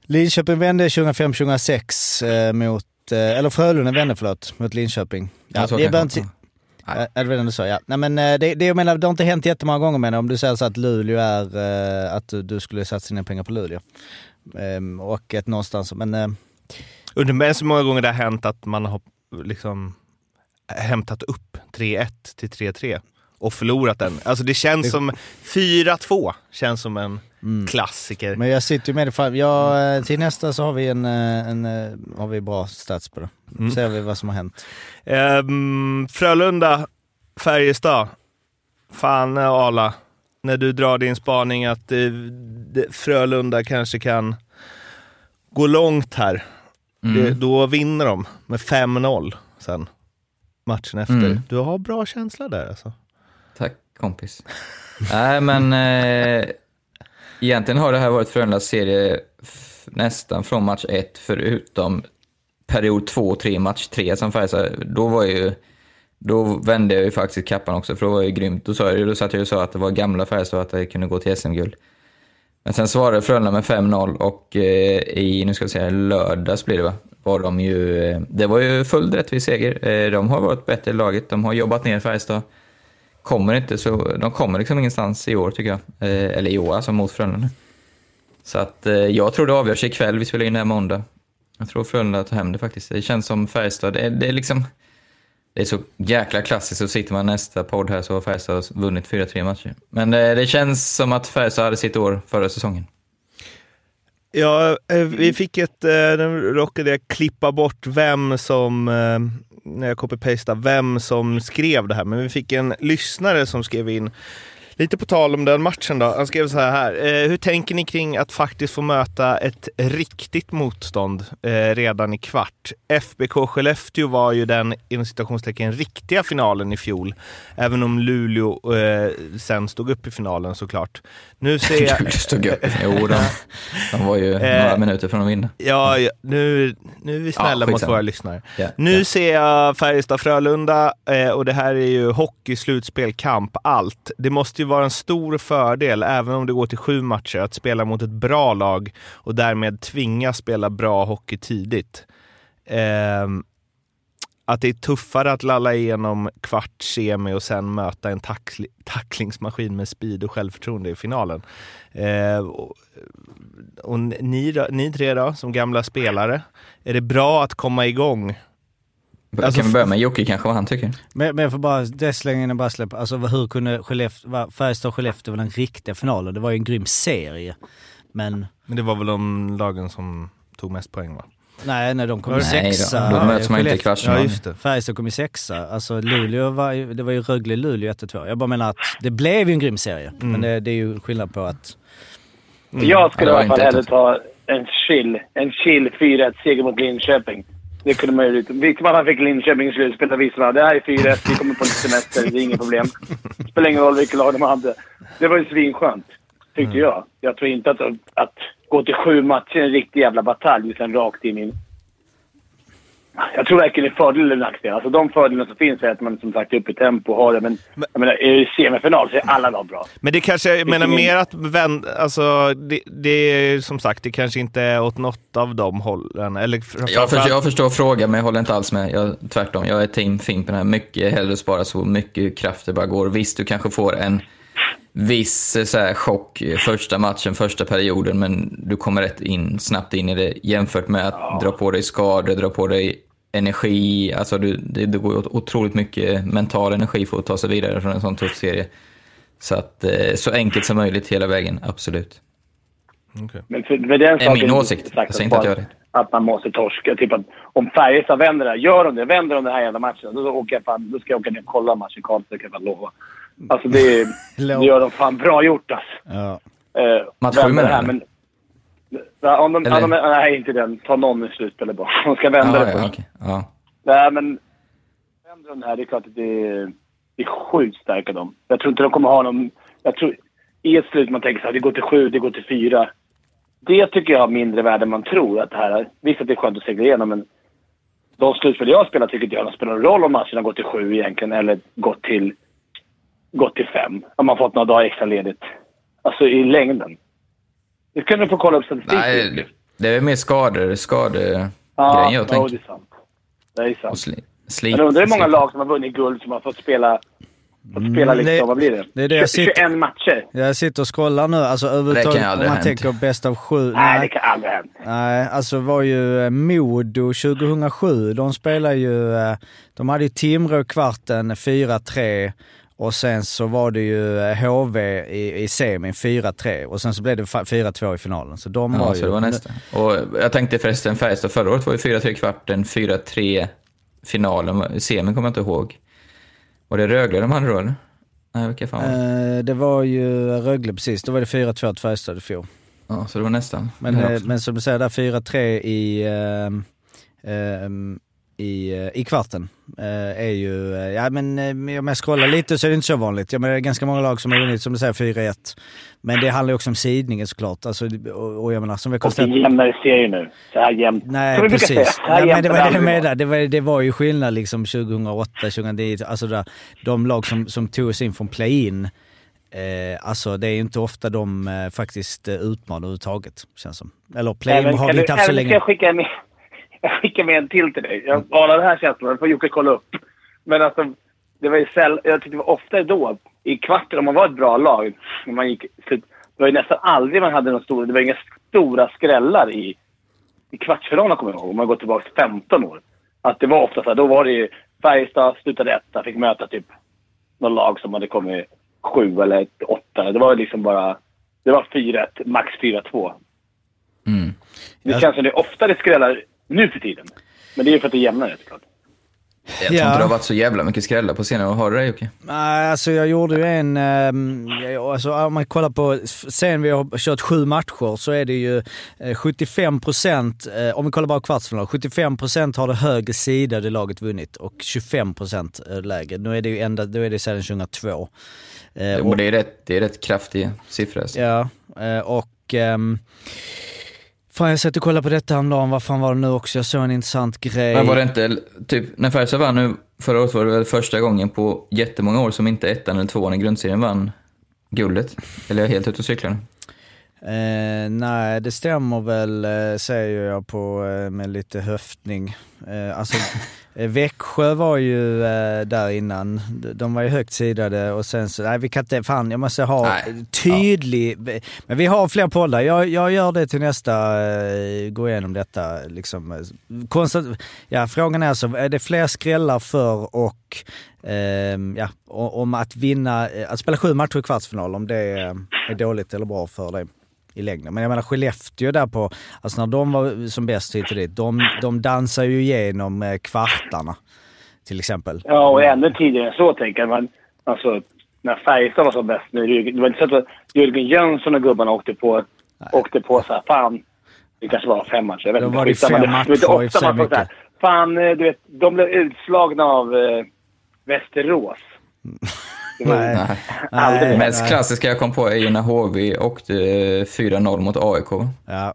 I: Linköping vände 2005-2006 eh, mot, eh, eller Frölunda vände förlåt, mot Linköping. Ja, det behöver inte... Ja, det var det du sa, ja. Nej men eh, det, det, jag menar, det har inte hänt jättemånga gånger menar om du säger så att Luleå är, eh, att du, du skulle satsa dina pengar på Luleå. Ehm, och ett någonstans, men eh,
G: Under så många gånger det har hänt att man har liksom hämtat upp 3-1 till 3-3 och förlorat den. Alltså det känns som 4-2 känns som en klassiker.
I: Men jag sitter ju med det fram. Eh, till nästa så har vi en, eh, en, eh, har vi bra stats på det.
G: Mm.
I: Ser vi vad som har hänt.
G: Ehm, Frölunda, Färjestad. Fan Arla, när du drar din spaning att eh, Frölunda kanske kan gå långt här.
B: Mm.
G: Det, då vinner de med 5-0 sen matchen efter.
B: Mm.
G: Du har bra känsla där alltså.
B: Tack kompis. Nej men eh, egentligen har det här varit Frölundas serie nästan från match ett förutom period två, tre, match tre som Färjestad. Då var ju, då vände jag ju faktiskt kappan också för då var ju grymt. Då, sa jag, ju- då satt jag och sa att det var gamla Färjestad och att det kunde gå till SM-guld. Men sen svarade Frölunda med 5-0 och eh, i, nu ska vi säga lördags blir det va, var de ju, eh, det var ju full rättvis seger. Eh, de har varit bättre i laget, de har jobbat ner Färjestad kommer inte så, de kommer liksom ingenstans i år tycker jag. Eh, eller i år, alltså mot Frölunda. Så att eh, jag tror det avgörs ikväll, vi spelar in det här måndag. Jag tror Frölunda tar hem det faktiskt. Det känns som Färjestad, det det är liksom... Det är så jäkla klassiskt, så sitter man nästa podd här så har Färjestad vunnit 4-3 matcher. Men eh, det känns som att Färjestad hade sitt år förra säsongen.
G: Ja, eh, vi fick ett, nu råkade jag klippa bort vem som, eh, när jag copy-pastade, vem som skrev det här. Men vi fick en lyssnare som skrev in, lite på tal om den matchen då. Han skrev så här, eh, hur tänker ni kring att faktiskt få möta ett riktigt motstånd eh, redan i kvart? FBK Skellefteå var ju den, inom citationstecken, riktiga finalen i fjol. Även om Luleå eh, sen stod upp i finalen såklart. Nu ser jag...
B: Luleå stod upp. Jo, de, de var ju
G: Eh,
B: några minuter från att vinna.
G: Ja, ja, nu, nu är vi snälla mot
B: skitsamma.
G: våra lyssnare.
B: Ja,
G: Nu
B: ja.
G: ser jag Färjestad-Frölunda eh, och det här är ju hockey, slutspel, kamp, allt. Det måste ju vara en stor fördel, även om det går till sju matcher, att spela mot ett bra lag och därmed tvinga spela bra hockey tidigt. Eh, att det är tuffare att lalla igenom kvart, semi och sen möta en tackli- tacklingsmaskin med speed och självförtroende i finalen. Eh, och, och ni, ni tre då, som gamla spelare, är det bra att komma igång? Alltså,
B: kan vi börja med Jocke kanske, vad han tycker?
I: Men, men jag får bara, det slänger in en brasklapp. Alltså hur kunde Skellefteå, var- Färjestad och Skellefteå vara den riktiga finalen? Det var ju en grym serie. Men
G: Men det var väl de lagen som tog mest poäng va?
I: nej, nej de kom ju
B: Nej då,
I: sexa.
B: då möts man inte i kvartsfinal.
G: Ja.
I: Färjestad kom ju sexa. Alltså Luleå var ju, det var ju Rögle-Luleå 1-2. Jag bara menar att det blev ju en grym serie.
G: Mm.
I: Men det, det är ju skillnad på att...
A: Jag skulle i alla fall hellre ta en chill, en chill 4-1 seger mot Linköping. Det kunde man ju... Vilket man fick Linköping i slutspel visste man det här är 4-1, vi kommer på lite semester, det är inget problem. spelar ingen roll vilket lag de hade. Det var ju svinskönt, tyckte jag. Jag tror inte att, att gå till sju matcher är en riktig jävla batalj sen rakt in i... Jag tror verkligen det är fördel eller nackdel. Alltså de fördelarna som finns är att man som sagt är uppe i tempo och har det. Men jag menar, är det semifinal så är alla lag bra.
G: Men det kanske, jag menar
A: ingen-
G: mer att vända, alltså det, det är som sagt, det kanske inte är åt något av de hållen. Eller
B: Jag förstår, jag förstår frågan, men jag håller inte alls med. Jag, tvärtom, jag är team Fimpen här. Mycket hellre spara så mycket kraft det bara går. Visst, du kanske får en viss eh, så här, chock första matchen, första perioden, men du kommer rätt in, snabbt in i det jämfört med att dra på dig skador, dra på dig energi, alltså du, det, det går åt otroligt mycket mental energi för att ta sig vidare från en sån tuff serie. Så att eh, så enkelt som möjligt hela vägen, absolut.
A: Men för, med den
B: Det är min åsikt. Jag säger inte att jag rätt.
A: Att man måste torska. Typ att om Färjestad vänder det här, gör de det, vänder de den här jävla matchen, då, åker jag fan, då ska jag åka ner och kolla matchen i Karlstad, kan jag lova. Alltså det, det gör de fan bra gjort alltså.
I: Ja.
A: Eh,
B: menar
A: det här, men, ja, om de, ja, de, nej, inte den. Ta någon i slutspelet bara. De ska vända
B: Ja,
A: det
B: ja,
A: först.
B: okej. ja.
A: Nej, men vänder de här, det är klart att det är, det är sjukt starkt av dem. Jag tror inte de kommer ha någon... Jag tror, I ett slut man tänker så här, det går till sju, det går till fyra. Det tycker jag har mindre värde än man tror att det här är. Visst att det är skönt att segla igenom, men de slutspel jag spelar tycker inte jag det spelar någon roll om matcherna går till sju egentligen, eller gått till, gått till fem. Om man fått några dagar extra ledigt. Alltså i längden. Det kan du få kolla upp statistik.
B: Nej, det är mer skador, skadegrejen
A: ja,
B: jag
A: ja,
B: tänker.
A: det är sant. Det är sant.
B: Och sli, slit,
A: Men undrar hur många lag som har vunnit guld som har fått spela, fått spela liksom,
I: det-
A: vad blir det?
I: det är det jag sitter-
A: 21 matcher.
I: Jag sitter och scrollar nu, alltså
B: Det kan
I: överhuvudtaget om
B: aldrig
I: man
B: hänt.
I: tänker bäst av sju.
A: Nej, det kan aldrig hända.
I: Nej, alltså var ju eh, Modo 2007, de spelar ju, eh, de hade ju Timrå kvarten 4-3 och sen så var det ju eh, HV i, i semin 4-3 och sen så blev det fa- 4-2 i finalen. Så de var
B: Ja,
I: ju...
B: så det var nästa. Och jag tänkte förresten Färjestad förra året var ju 4-3 i kvarten, 4-3 finalen. Semin kommer jag inte ihåg. Var det Rögle de hade då eller? Nej, vilka fan var det?
I: Eh, det var ju Rögle precis, då var det 4-2 till Färjestad i fjol.
B: Ja, så det var nästan.
I: Men, eh, men som du säger där 4-3 i, ehm, ehm, i, eh, i kvarten eh, är ju, eh, ja men eh, om jag scrollar lite så är det inte så vanligt. Jag menar, det är ganska många lag som har vunnit som du säger 4-1. Men det handlar ju också om sidningen såklart. Alltså, och, och jag menar som vi
A: Och det är
I: konstaterat.
A: jämnare serie nu. Så här jämnt.
I: Nej
A: säga,
I: precis.
A: så här
I: Nej, men det var det jag menade. Det var, det var ju skillnad liksom 2008, 2009. Alltså där, de lag som, som tog oss in från play-in. Eh, alltså det är ju inte ofta de eh, faktiskt utmanar överhuvudtaget känns som. Eller play-in har vi inte haft så
A: även
I: länge.
A: Ska jag, skicka med, jag skickar med en till till dig. Jag anar den här känslan, får Jocke kolla upp. Men alltså, det var ju säll, jag tyckte det var ofta då, i kvarten, om man var ett bra lag, när man gick slut, det var ju nästan aldrig man hade någon stor, det var inga stora skrällar i, i kvartsfinalen kommer jag ihåg, om man går tillbaka 15 år. Att det var ofta så här, då var det ju Färjestad slutade etta, fick möta typ någon lag som hade kommit sju eller åtta. Det var liksom bara, det var 4-1, max 4-2.
B: Mm.
A: Det
I: Ja.
A: känns som det är oftare skrällar nu för tiden. Men det är ju för att det är jämnare såklart.
B: Jag tror
I: Ja.
B: inte det har varit så jävla mycket skrällar på senare år. Har du det Jocke?
I: Nej, alltså jag gjorde ju en... ehm, alltså om man kollar på... Sen vi har kört sju matcher så är det ju eh, 75 procent, eh, om vi kollar bara kvartsfinal, 75 procent har det högre sida det laget vunnit och 25 procent lägre. Nu är det ju ända, då är det sedan 2002. Eh,
B: Jo,
I: och-
B: det är rätt, det är rätt kraftig siffra. Alltså.
I: Ja, eh, och... ehm, fan jag satt och kollade på detta häromdagen, vad fan var det nu också? Jag såg en intressant grej.
B: Men var det inte, typ, när Färjestad vann nu förra året var det väl första gången på jättemånga år som inte ettan eller tvåan i grundserien vann guldet? Eller är jag helt ute och cyklar nu?
I: Eh, nej, det stämmer väl, eh, säger jag på eh, med lite höftning. Eh, alltså, Växjö var ju eh, där innan. De- var ju högt sidade och sen så, nej vi kan inte, fan jag måste ha
B: Nej.
I: tydlig, men vi har fler poddar. Jag, jag gör det till nästa, eh, gå igenom detta liksom. eh, Konstat, ja, frågan är alltså, är det fler skrällar för och ehm, ja, om att vinna, eh, att spela sju matcher i kvartsfinal, om det är, är dåligt eller bra för dig i längden. Men jag menar Skellefteå där på, alltså när de var som bäst hit och dit, de, de dansar ju igenom eh, kvartarna till exempel.
A: Ja, och ännu tidigare så tänker man. Alltså, när Färjestad var som bäst nu. Det var inte så att Jörgen Jönsson och gubbarna åkte på, åkte på så här, fan. Det kanske var fem matcher. Jag vet
I: Då
A: inte.
I: var det fem matcher i och för sig
A: så här. Fan, eh, du vet, de blev utslagna av eh, Västerås.
I: Nej.
B: Nej.
A: Aldrig.
I: Nej,
B: Mest klassiska jag kom på är ju när HV åkte eh, 4-0 mot AIK.
I: Ja,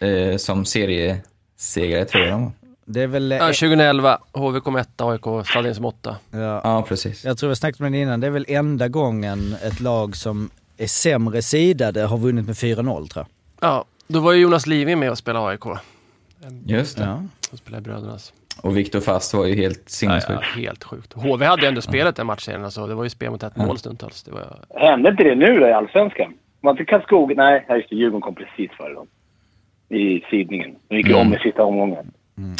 B: Eh, som seriesegrare tror jag de var.
I: det är väl... eh,
H: Ja, 2011, HV kom etta, AIK sladdade in som åtta.
I: ja.
B: Ja, precis.
I: Jag tror jag snackat med den innan, det är väl enda gången ett lag som är sämre sidade har vunnit med 4-0 tror
H: Ja, då var ju Jonas Living med och spelade AIK.
B: Just det.
I: jag. Ja.
H: Han spelade Brödernas.
B: Och Viktor Fast var ju helt sinnessjuk.
H: ja, helt sjukt. HV hade ju ändå spelat den matchserien, alltså. det var ju spel mot ett mål stundtals. Det var,
A: Hände inte det nu då i Allsvenskan? Var inte Karlskoga... Nej, just det. Djurgården kom precis före dem. I sidningen. De gick ju
B: Mm.
A: om i sista omgången.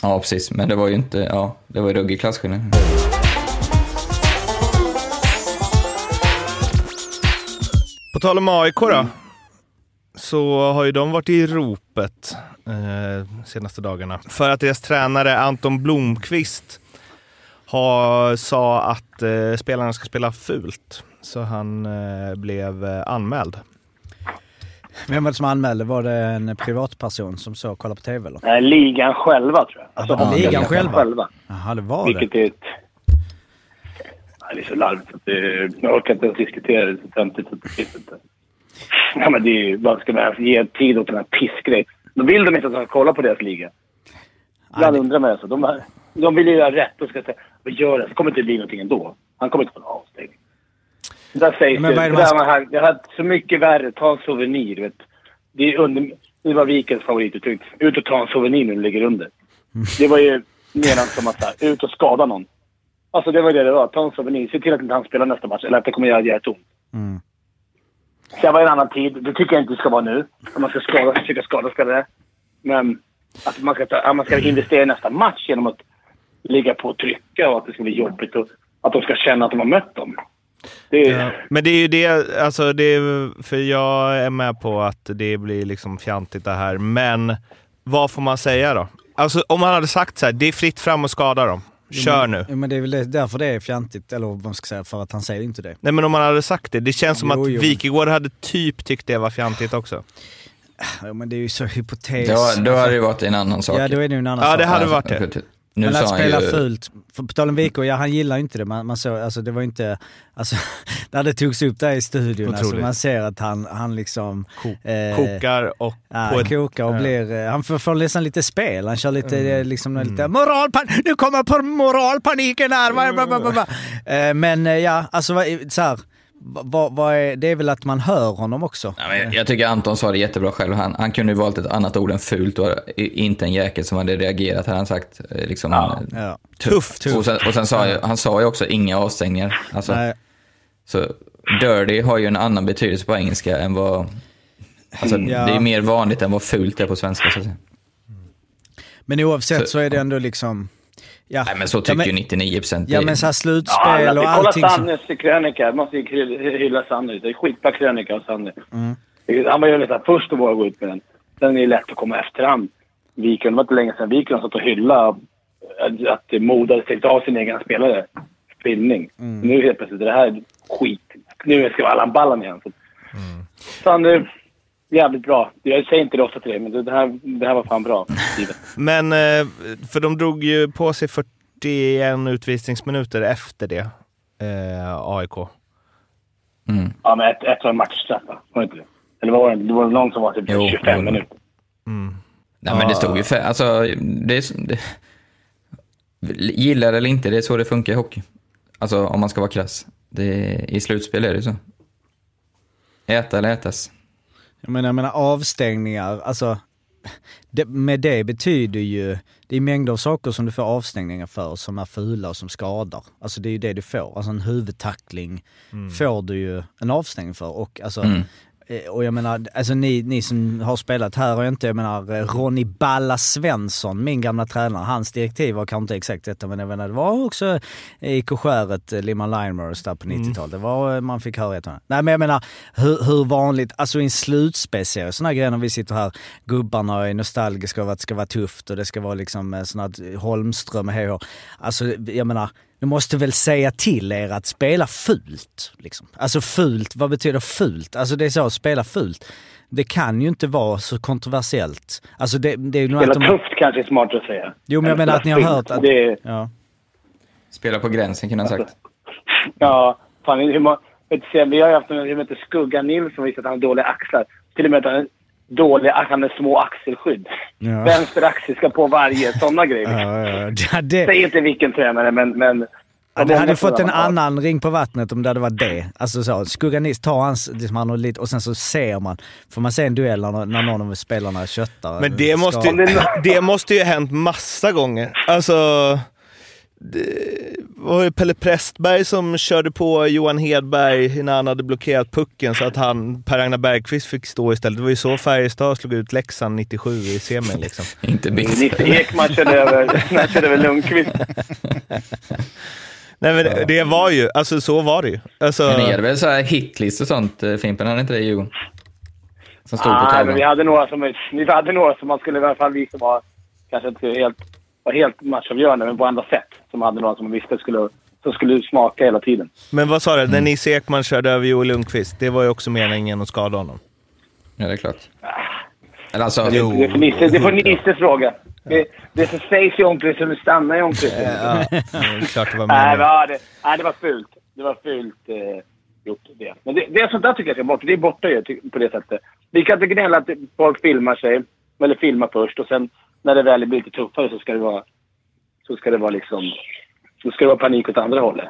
B: Ja, precis. Men det var ju inte, ja, det var ju ruggig klasskillnad.
G: På tal om AIK då. Så har ju de varit i ropet eh, senaste dagarna. För att deras tränare Anton Blomqvist har, sa att eh, spelarna ska spela fult. Så han eh, blev eh, anmäld.
I: Vem var det som anmälde? Var det en privatperson som såg och kollade på TV eller?
A: Nej, ligan själva tror jag. Alltså,
I: det var ligan själva?
A: själva.
I: Jaha, det var det.
A: Vilket är ett... Nej, det är så larvigt att det... Jag orkar inte ens diskutera det så töntigt så det finns inte. Ja, men det är ju... Vad ska man ge tid åt den här pissgrejen? Då vill de inte att man ska kolla på deras liga. Ibland undrar man alltså. De, de vill ju göra rätt och ska säga vad gör det? Så kommer det inte bli någonting ändå. Han kommer inte få en avstängning. Det där sägs
I: Men vad är
A: Det
I: det man
A: där
I: ska-
A: man har, jag har så mycket värre. Ta en souvenir. Vet. Det, är under, det var Vikens favorituttryck. Ut och ta en souvenir när du ligger under. Det var ju menat som att här, ut och skada någon. Alltså det var det det var. Ta en souvenir. Se till att inte han spelar nästa match. Eller att det kommer göra jätteont.
I: Mm.
A: Det var en annan tid. Det tycker jag inte det ska vara nu. Om man ska skada, försöka skada spelare. Men att man ska, ta, man ska investera i nästa match genom att ligga på och trycka och att det ska bli jobbigt och att de ska känna att de har mött dem. Det är,
G: Ja. Men det är ju det, alltså det är, för jag är med på att det blir liksom fjantigt det här. Men vad får man säga då? Alltså om man hade sagt så här, det är fritt fram att skada dem. Kör nu.
I: Ja, men det är väl därför det är fjantigt, eller vad man ska säga, för att han säger inte det.
G: Nej men om man hade sagt det. Det känns som
I: Jo,
G: att
I: jo.
G: Wikegård hade typ tyckt det var fjantigt också.
I: Ja, men det är ju så hypotes.
B: Då, då hade det varit en annan sak.
I: Ja, då är det ju en annan
G: Ja,
I: sak.
G: det hade varit det.
B: Nu
I: men att
B: han
I: spela
B: ju,
I: fult, för på tal om Wiko, ja han gillar ju inte det. Man, man såg, alltså det var inte, alltså när det togs upp där i studion, alltså man ser att han, han liksom... eh,
G: Kokar och
I: Ja,
G: på ett,
I: kokar och
G: ja.
I: blir... eh, Han får, får nästan lite spel. Han kör lite, eh, liksom, lite moralpan... Nu kommer på moralpaniken här! Eh, Men ja, alltså vad- så här, vad, vad är, det är väl att man hör honom också.
B: Ja, men jag- jag tycker Anton sa det jättebra själv. Han, han kunde ju valt ett annat ord än fult och inte en jäkel som hade reagerat, hade han sagt. eh, Liksom,
A: Ja.
B: eh,
I: Ja.
B: Tufft. Och sen, och sen sa ju, han sa ju också inga avstängningar. Alltså,
I: Nej,
B: så dirty har ju en annan betydelse på engelska än vad... Alltså,
I: Ja.
B: Det är mer vanligt än vad fult är på svenska. Så att säga.
I: men oavsett så,
B: Så-
I: är det ändå liksom... Ja,
B: Nej, men så
I: ja,
B: tycker
I: men,
B: ju 99 procent.
I: ja, men så här
A: Ja,
I: slutspel
A: alla,
I: och
A: kolla
I: allting som...
A: Sannes krönika. Jag måste ju hy- hylla Sanne. Det är skitbra krönika av Sanne.
I: Mm.
A: Han var ju lite först att våga gå ut med den. Sen är det lätt att komma efterhand. Wiklund, det var inte länge sedan Wiklund satt och hyllade att, att Modo hade stängt av sin egen spelare. Spillning.
I: Mm.
A: Nu helt plötsligt är det här skit. Nu ska Allan Ballan igen. Så.
I: Mm.
A: Sanne, jävligt bra. Jag säger inte det ofta till dig, men det här, det här var fan bra. skrivet.
G: Men, eh, för de drog ju på sig 41 utvisningsminuter efter det, eh, AIK.
B: Mm.
A: Ja, men ett, ett var en matchstraff, va? Var det inte det? Eller var det, det var någon som var typ
B: Jo,
A: 25
B: jo.
A: minuter.
B: Nej, men det stod ju för, alltså, det, det, Gillar eller inte, det är så det funkar i hockey. Alltså om man ska vara krass. Det, I slutspel är det så. Äta eller ätas.
I: Jag menar, jag menar avstängningar, alltså det, med det betyder ju, det är mängder av saker som du får avstängningar för som är fula och som skadar. Alltså det är ju det du får. Alltså en huvudtackling får du ju en avstängning för. Och alltså,
B: Mm.
I: Eh, och jag menar, alltså ni, ni som har spelat här har inte, jag menar eh, Ronny Balla Svensson, min gamla tränare, hans direktiv var kanske inte exakt detta men jag menar det var också i Skäret, eh, Limman Linemers där på 90-talet. Det var, man fick höra ett och annat. Nej men jag menar hur, hur vanligt, alltså i en slutspelserie, sådana grejer när vi sitter här, gubbarna är nostalgiska över att det ska vara tufft och det ska vara liksom sån här Holmström och hej och. Alltså jag menar, du måste väl säga till er att spela fult. Liksom. Alltså fult, vad betyder fult? Alltså det är så, spela fult. Det kan ju inte vara så kontroversiellt. Alltså det, det är ju
A: Spela
I: att de...
A: tufft kanske är smart att säga.
I: Jo men jag menar att ni har hört att...
A: Det
I: Ja.
B: Spela på gränsen kunde han sagt.
A: ja, fan, hur du, vi har ju haft en hur heter Skugga Nilsson visat att han har dåliga axlar. Till och med att han dåliga, att han har små axelskydd.
I: Ja.
A: Vänster axel ska på varje, sådana grejer.
I: Ja, ja, ja. Det,
A: Säg inte vilken tränare, men... men
I: Ja, det hade fått en
A: har.
I: annan ring på vattnet om det hade varit det. Alltså så, skugganist tar hans, liksom, han har lite, och sen så ser man, får man se en duell när, när någon av spelarna köttar.
G: Men det måste,
A: är-
G: det måste ju ha hänt massa gånger. Alltså, det var ju Pelle Prästberg som körde på Johan Hedberg när han hade blockerat pucken så att han, Per-Agnar Bergqvist fick stå istället. Det var ju så Färjestad slog ut Leksand 97 i semin liksom.
B: Inte bitter.
A: Nisse Ekman körde över, körde över Lundqvist.
G: Nej men det, det var ju, alltså så var det ju. Alltså,
B: Men är det väl så här hitlist och sånt, eh, Fimpen? Hade inte det i Djurgården? Som stod på
A: Nej, men
B: tavlan?
A: vi hade några som, vi hade några som man skulle i alla fall vi som var kanske inte helt, var helt matchavgörande, men på andra sätt. Som hade några som man visste skulle, som skulle smaka hela tiden.
G: Men vad sa du, när Nisse Ekman körde över Joel Lundqvist, det var ju också meningen att skada honom.
B: Ja, det är klart. Eller alltså,
A: Det, det, får Nisse, det får Nisse fråga. Det, det som sägs i omklädningsrummet stannar i omklädningsrummet.
G: Ja, det är klart det var
A: Nej,
G: meningen.
A: ja, det, nej, det var fult. Det var fult eh, gjort. Det. Men det, det är sånt där tycker jag ska bort. Det är borta ju på det sättet. Vi kan inte gnälla att folk filmar sig, eller filmar först och sen när det väl blir lite tuffare så ska det vara, så ska det vara liksom, så ska det vara panik åt andra hållet.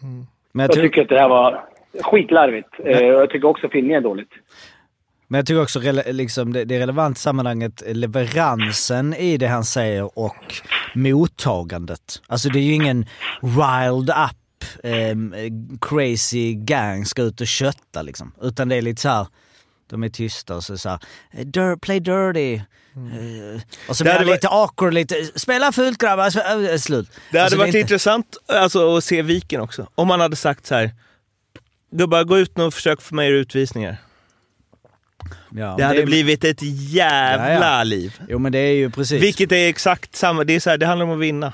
I: Men jag,
A: Jag
I: tycker,
A: att det här var skitlarvigt. Eh, och jag tycker också filmningen är dåligt.
I: men jag tycker också liksom, det, det är relevant i sammanhanget leveransen i det han säger och mottagandet. Alltså det är ju ingen riled up ehm, crazy gang ska ut och kötta liksom. Utan det är lite så här. De är tysta och så, här, "Dir- play dirty. Eh, och så
G: Det
I: blir det lite awkward, lite spela fult grabbar, så- äh, slut.
G: Det hade
I: Alltså,
G: varit
I: inte-
G: intressant alltså, att se Viken också. Om man hade sagt så här. Gubbar, gå ut nu och försök få med er utvisningar.
I: Ja,
G: Det hade
I: är-
G: blivit ett jävla
I: Ja, ja.
G: liv.
I: Jo men det är ju precis.
G: Vilket är exakt samma. Det, är så här, det handlar om att vinna.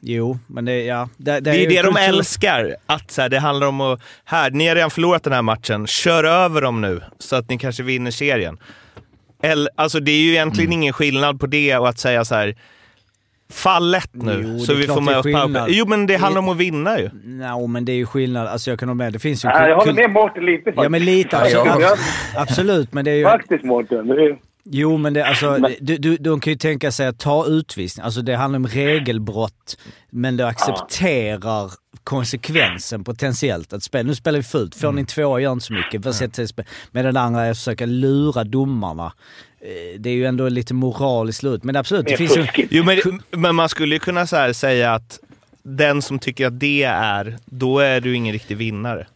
I: Jo, men det, ja. Det,
G: Det är
I: ju
G: det de
I: kultur-
G: älskar. Att så här, det handlar om att, här, ni har redan förlorat den här matchen, kör över dem nu så att ni kanske vinner serien. Eller, alltså det är ju egentligen
I: Mm.
G: ingen skillnad på det och att säga så här. Fall lätt nu
I: Jo,
G: så
I: är
G: vi får
I: är
G: med oss powerplay. Jo men det handlar om att vinna ju.
I: Nej, men det är ju skillnad. Alltså jag kan hålla med. Det finns ju...
A: Nej, jag håller med Mårten lite faktiskt.
I: Ja men lite.
A: Ja,
I: Alltså,
A: jag-
I: Absolut, men det är ju...
A: Faktiskt Mårten. Det
I: Jo, men det, alltså,
A: Men-
I: du, du, de kan ju tänka sig att ta utvisning. Alltså det handlar om regelbrott, men du accepterar konsekvensen potentiellt. Att spela, nu spelar vi fult, får ni två gör inte så mycket. För sätt till spel. Men den andra är att försöka lura domarna. Eh, Det är ju ändå lite moraliskt lut. Men absolut, det,
A: Det
I: finns ju...
G: Jo, men, men man skulle ju kunna så här säga att den som tycker att det är, då är du ingen riktig vinnare.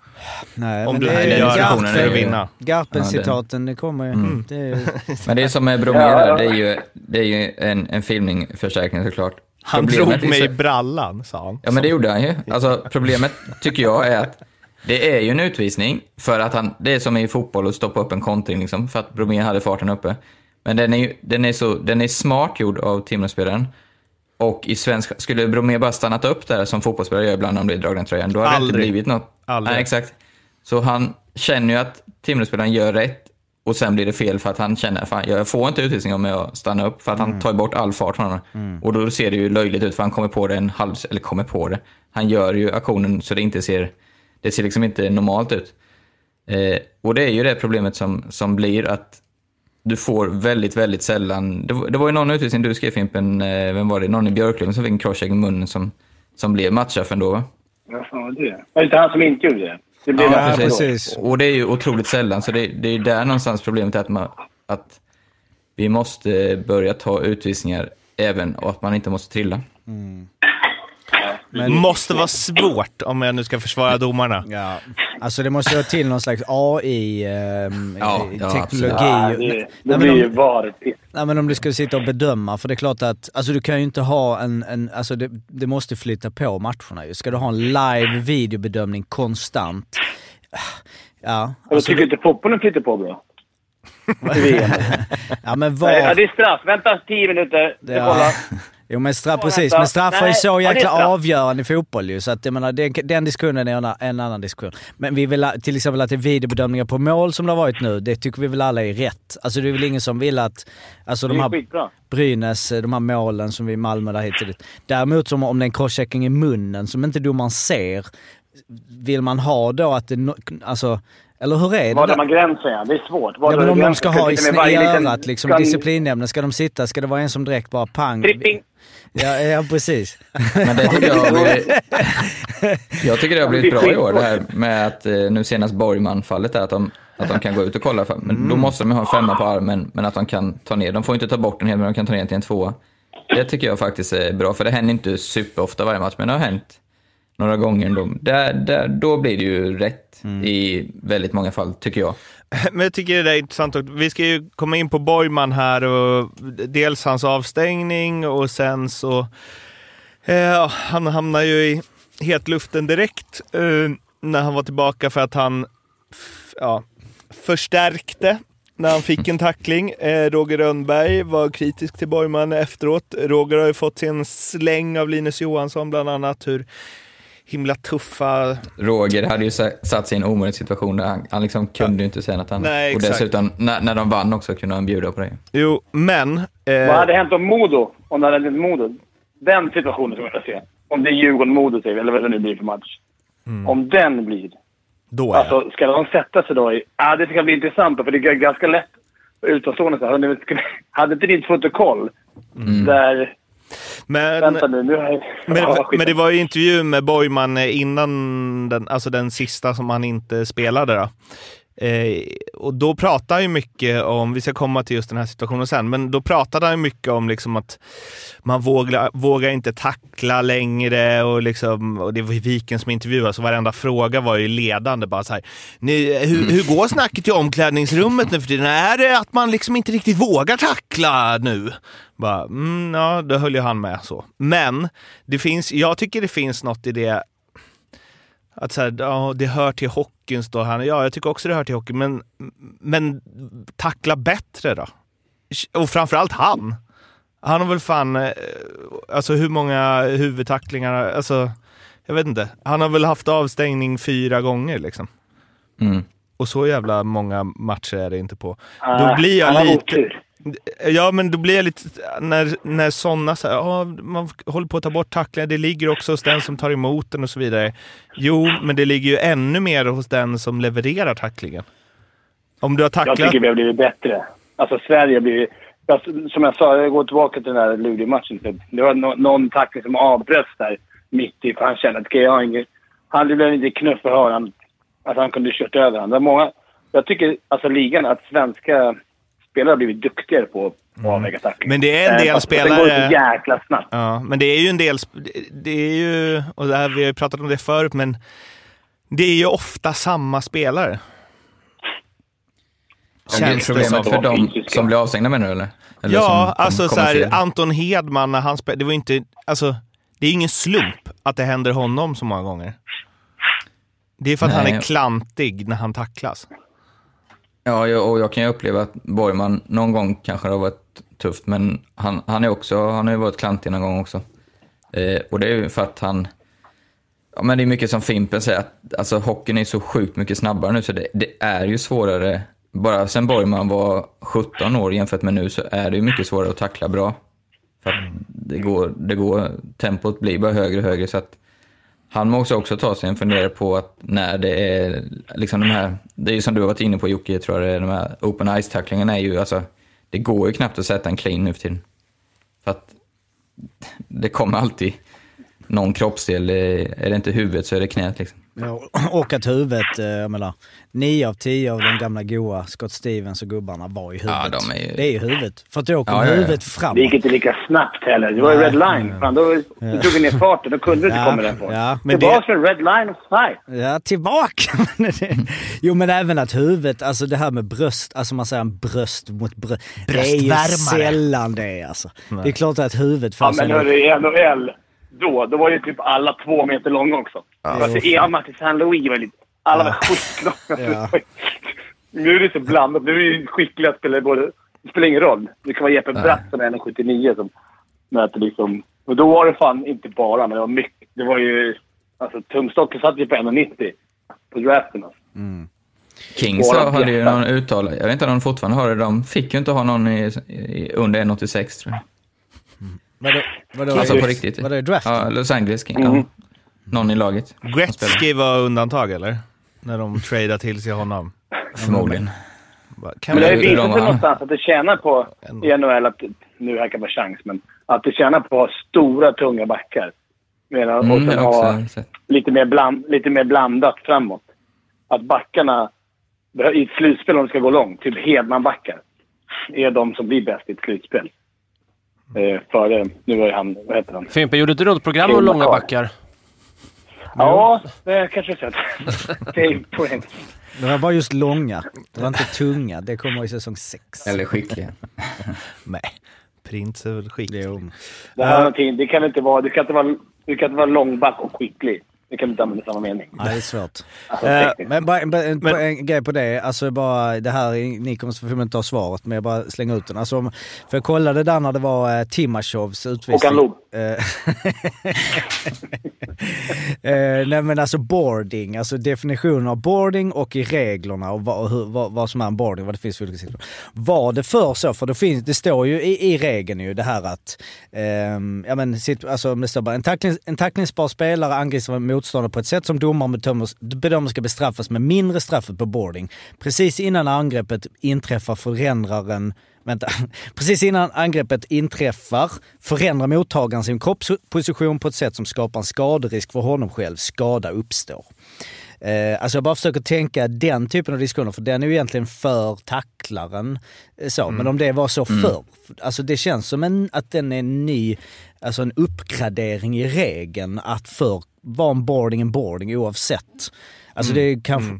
I: Nej,
G: Om
I: men
G: du
I: det är
G: gör
I: Garpen-
G: aktionen för att vinna.
I: Garpen-citaten, det kommer ju.
G: Mm.
I: Det är ju...
B: Men det är som med Bromé där, det är ju, det är ju en, en filmningsförstärkning såklart.
G: Han
B: Problemet
G: drog
B: är
G: mig i
B: så-
G: brallan, sa han.
B: Ja men det gjorde han ju. Alltså problemet tycker jag är att det är ju en utvisning för att han, det är som i fotboll att stoppa upp en kontring liksom, för att Bromé hade farten uppe. Men den är ju, den är så, den är smart gjord av Timrå-spelaren. Och i svensk, skulle Bromé bara stannat upp där som fotbollsspelare gör ibland när de blir dragna i tröjan, då hade det inte
G: Aldrig.
B: blivit något.
G: Aldrig.
B: Nej, exakt. Så han känner ju att Timrå-spelaren gör rätt och sen blir det fel för att han känner att jag får inte utvisning om jag stannar upp för att han tar bort all fart från honom. Och då ser det ju löjligt ut för han kommer på det en halv, eller kommer på det. Han gör ju aktionen så det inte ser, det ser liksom inte normalt ut. Eh, och det är ju det problemet som, som blir att du får väldigt, väldigt sällan... Det, var- det var ju någon utvisning du skrev Fimpen, eh, vem var det? Någon i Björklöven som fick en crosscheck i munnen som, som blev matchstraff ändå va?
A: Var det? Var det inte han som inte gjorde det? Det blev
I: Ja,
A: ändå.
I: precis.
B: Och det är ju otroligt sällan, så det, det är ju där någonstans problemet är att, man, att vi måste börja ta utvisningar även och att man inte måste trilla.
G: Måste vara svårt om jag nu ska försvara domarna.
I: Ja, alltså det måste ju till någon slags AI, ehm,
B: Ja,
I: eh,
B: ja,
I: Nej,
A: det, det
I: men
A: blir ju VAR
I: nej, men om du ska sitta och bedöma, för det är klart att alltså du kan ju inte ha en, en alltså det, det måste flytta på matcherna ju. Ska du ha en live videobedömning konstant? Ja, alltså,
A: tycker inte fotbollen flyter på bra.
I: Ja men
A: Nej, Ja, det är straff. Vänta tio minuter. Vi
I: Ja. Jo men straff, precis. Men straffar är
A: Nej,
I: så jäkla avgörande i fotboll ju. Så att jag menar, den, den diskussionen är en, en annan diskussion. Men vi vill till exempel att det är videobedömningar på mål som det har varit nu, det tycker vi väl alla är rätt. Alltså det är väl ingen som vill att... Alltså de
A: är
I: här
A: skitbra.
I: Brynäs, de här målen som vi i Malmö där hit och dit. Däremot som om det är en crosschecking i munnen som inte domaren ser, vill man ha då att det... Alltså, eller hur är det?
A: Var drar man gränsen? Ja? Det är svårt. Var
I: Ja, men om
A: du
I: de
A: gränsen?
I: ska ha i, i örat, liksom,
A: ska-
I: disciplinnämnden, ska de sitta? Ska det vara en som direkt bara pang?
A: Tripping.
I: Ja, ja precis.
B: Men det tycker jag blivit, Jag tycker det har blivit bra i år det här med att eh, nu senast Borgman-fallet är att de, att de kan gå ut och kolla. Men
I: Mm.
B: då måste de ha en femma på armen, men att de kan ta ner. De får inte ta bort den helt, men de kan ta ner den till en tvåa. Det tycker jag faktiskt är bra, för det händer inte superofta varje match, men det har hänt några gånger ändå. Där, där, då blir det ju rätt i väldigt många fall, tycker jag.
G: Men jag tycker det är intressant. Vi ska ju komma in på Borgman här och dels hans avstängning och sen så... Eh, han hamnar ju i hetluften direkt eh, när han var tillbaka för att han ja, förstärkte när han fick en tackling. Eh, Roger Rönnberg var kritisk till Borgman efteråt. Roger har ju fått sin släng av Linus Johansson bland annat. Hur himla tuffa
B: Roger hade ju sa- satt sig i en omöjlig situation där han, han liksom kunde ju inte säga något annat.
G: Nej,
B: och dessutom, när, när de vann också kunde han bjuda på det.
G: Jo, men... Eh,
A: Vad hade hänt om Modo? Om det hade hänt Modo? Den situationen som jag vill se. Om det är Djurgården-Modo, eller vad det nu blir för match. Om den blir.
G: då är
A: Alltså, ska de sätta sig då i... Ja, det ska bli intressant för det är ganska lätt utomstående. Så här, hade inte ni ett protokoll där...
G: men,
A: Vänta nu, nu jag...
G: Men,
A: Ja,
G: men det var ju intervju med Borgman eh, innan den, alltså den sista som han inte spelade. Då. Eh, och då pratade han ju mycket om, vi ska komma till just den här situationen sen, men då pratade han ju mycket om liksom att man vågar, vågar inte tackla längre och, liksom, och det var ju Viken som intervjuade så varenda fråga var ju ledande. Bara så här, "Ni, hur, hur går snacket i omklädningsrummet nu för tiden? Är det att man liksom inte riktigt vågar tackla nu? Bara, mm, ja, då höll ju han med så. Men det finns, jag tycker det finns något i det att så här, ja, det hör till hockeyn, står han. Ja, jag tycker också det hör till hockeyn, men, men tackla bättre då. Och framförallt han. Han har väl fan, eh, alltså hur många huvudtacklingar, alltså jag vet inte. Han har väl haft avstängning fyra gånger liksom.
B: Mm.
G: Och så jävla många matcher är det inte på.
A: Ah,
G: Då blir jag lite...
A: otur.
G: Ja, men då blir jag lite... När, när sådana så här, ja, man håller på att ta bort tacklingar, det ligger också hos den som tar emot den och så vidare. Jo, men det ligger ju ännu mer hos den som levererar tacklingen. Om du har
A: Jag
G: tacklat...
A: tycker vi har blivit bättre. Alltså Sverige har blivit... Som jag sa, jag går tillbaka till den där Luleå-matchen. typ. Det var no någon tackling som avbröts där mitt i, för han kände att "Okej, jag ingen... Han blev lite knuff för hörnan. Att han kunde kört över honom. Många... Jag tycker, alltså ligan, att svenska spelare har blivit duktigare på att avlägga tacklingar.
G: Men det är en
A: Eh,
G: del
A: fast Det går
G: spelare-
A: så jäkla snabbt.
G: Ja, men det är ju en del... Det är ju... Och det här, vi har ju pratat om det förut, men det är ju ofta samma spelare.
B: Ja, det är
G: Känns det
B: problemet
G: som.
B: för dem
A: Fysiska.
B: som blir avstängda menar du eller? eller
G: Ja,
B: som
G: alltså så här? Anton Hedman när han spelade, det var inte, alltså, det är ingen slump att det händer honom så många gånger. Det är för att han
B: Nej.
G: är klantig när han tacklas.
B: Ja, och jag kan ju uppleva att Borgman någon gång kanske det har varit tufft, men han, han, är också, han har ju varit klantig någon gång också. Eh, och det är ju för att han... Ja, men det är mycket som Fimpen säger, att alltså, hockeyn är så sjukt mycket snabbare nu, så det, det är ju svårare. Bara sen Borgman var 17 år jämfört med nu så är det ju mycket svårare att tackla bra. För att det går, det går, tempot blir bara högre och högre, så att han måste också ta sig en funderare på att när det är liksom de här, det är ju som du har varit inne på Jocke, tror jag det är, de här open ice-tacklingarna är ju alltså, det går ju knappt att sätta en clean nu för tiden. För att det kommer alltid någon kroppsdel, är det inte huvudet så är det knät liksom.
I: Ja, och att huvudet, eh, jag menar, nio av tio av de gamla goa Scott Stevens och gubbarna var i huvudet.
B: Ja, de är ju-
I: Det är ju huvudet. För att då kom
B: Ja, ja, ja.
I: huvudet framåt.
A: Det gick inte lika snabbt heller. Det var ju red line. Fan, då, då tog vi ner farten. Då kunde du inte
I: Ja,
A: komma farten.
I: ja,
G: men
A: Tillbaka med red line och fly.
I: Ja, tillbaka! jo men även att huvudet, alltså det här med bröst, alltså man säger en bröst mot bröst. Det är ju
G: Bröstvärmare.
I: sällan det alltså. Det är klart att huvudet
A: Ja, men
I: en-
A: hörru, i NHL, då, då var ju typ alla två meter långa också. Alltså, EM till San Louis var lite... Alla var skitlånga.
I: Ja.
A: Nu är det så blandat. Nu är det skickliga spelare både... Det spelar ingen roll. Det kan vara Jeppe Bratt som är 1,79 som möter liksom... Och då var det fan inte bara, men det var mycket. Det var ju... Alltså tumstocken satt ju på 1,90 på draften. Alltså.
B: Kings
A: Våra
B: hade ju någon uttal, jag vet inte om de fortfarande har det, de fick ju inte ha någon i, i, under 1,86 tror jag.
I: Vadå, vadå,
B: Alltså på riktigt.
I: Vadå är draften?
B: Ja, Los Angeles Kings.
A: Mm.
B: Ja. Någon i laget.
G: Gretzky var undantag eller? När de tradade till sig honom.
B: Förmodligen.
G: Kan
A: Men det har ju visat sig någonstans att det tjänar på i NHL att... Nu här kan vara chans, men att det tjänar på att ha stora, tunga backar. Medan,
B: Mm,
A: och sen
B: har
A: ha lite mer, bland, lite mer blandat framåt. Att backarna i ett slutspel, om det ska gå långt, typ Hedman-backar, är de som blir bäst i ett slutspel. Eh, före, nu var ju han, vad heter han?
H: Fimpen, gjorde inte du något program om långa backar?
A: Ja, det kanske är. Dave Prince.
I: Det var bara just långa. Det var inte tunga. Det kommer i säsong sex.
B: Eller skickliga.
G: Nej, Prins är väl skicklig.
I: Jo.
A: Det, här är någonting, det kan inte vara, du kan inte vara, du kan inte vara långback och skicklig. Det kan inte använda samma mening.
I: Nej, det är svårt.
A: Alltså, tekniskt.
I: Men bara en, en,
G: Men-
I: en grej på det, alltså bara det här, ni kommer förmodligen inte ha svaret men jag bara slänger ut den. Alltså, om- för jag kollade där när det var eh, Timashovs utvisning.
A: Och han log.
I: Eh, eh, nej men alltså boarding, alltså definitionen av boarding och i reglerna och vad, hur, vad, vad som är en boarding, vad det finns för olika situationer. Var det för så, för det, finns, det står ju i, i regeln ju det här att, eh, ja men situ- alltså det står bara en, tackling, en tacklingsbar spelare angriper en motståndare på ett sätt som domaren bedömer, bedömer ska bestraffas med mindre straffet på boarding. Precis innan angreppet inträffar förändrar Vänta. Precis innan angreppet inträffar förändrar mottagaren sin kroppsposition på ett sätt som skapar en skaderisk för honom själv. Skada uppstår. Eh, alltså jag bara försöker tänka den typen av diskussioner, för den är ju egentligen för tacklaren. eh, Så. Men om det var så förr, alltså det känns som en, att den är ny, alltså en uppgradering i regeln att för var en boarding en boarding oavsett. Alltså det är kanske...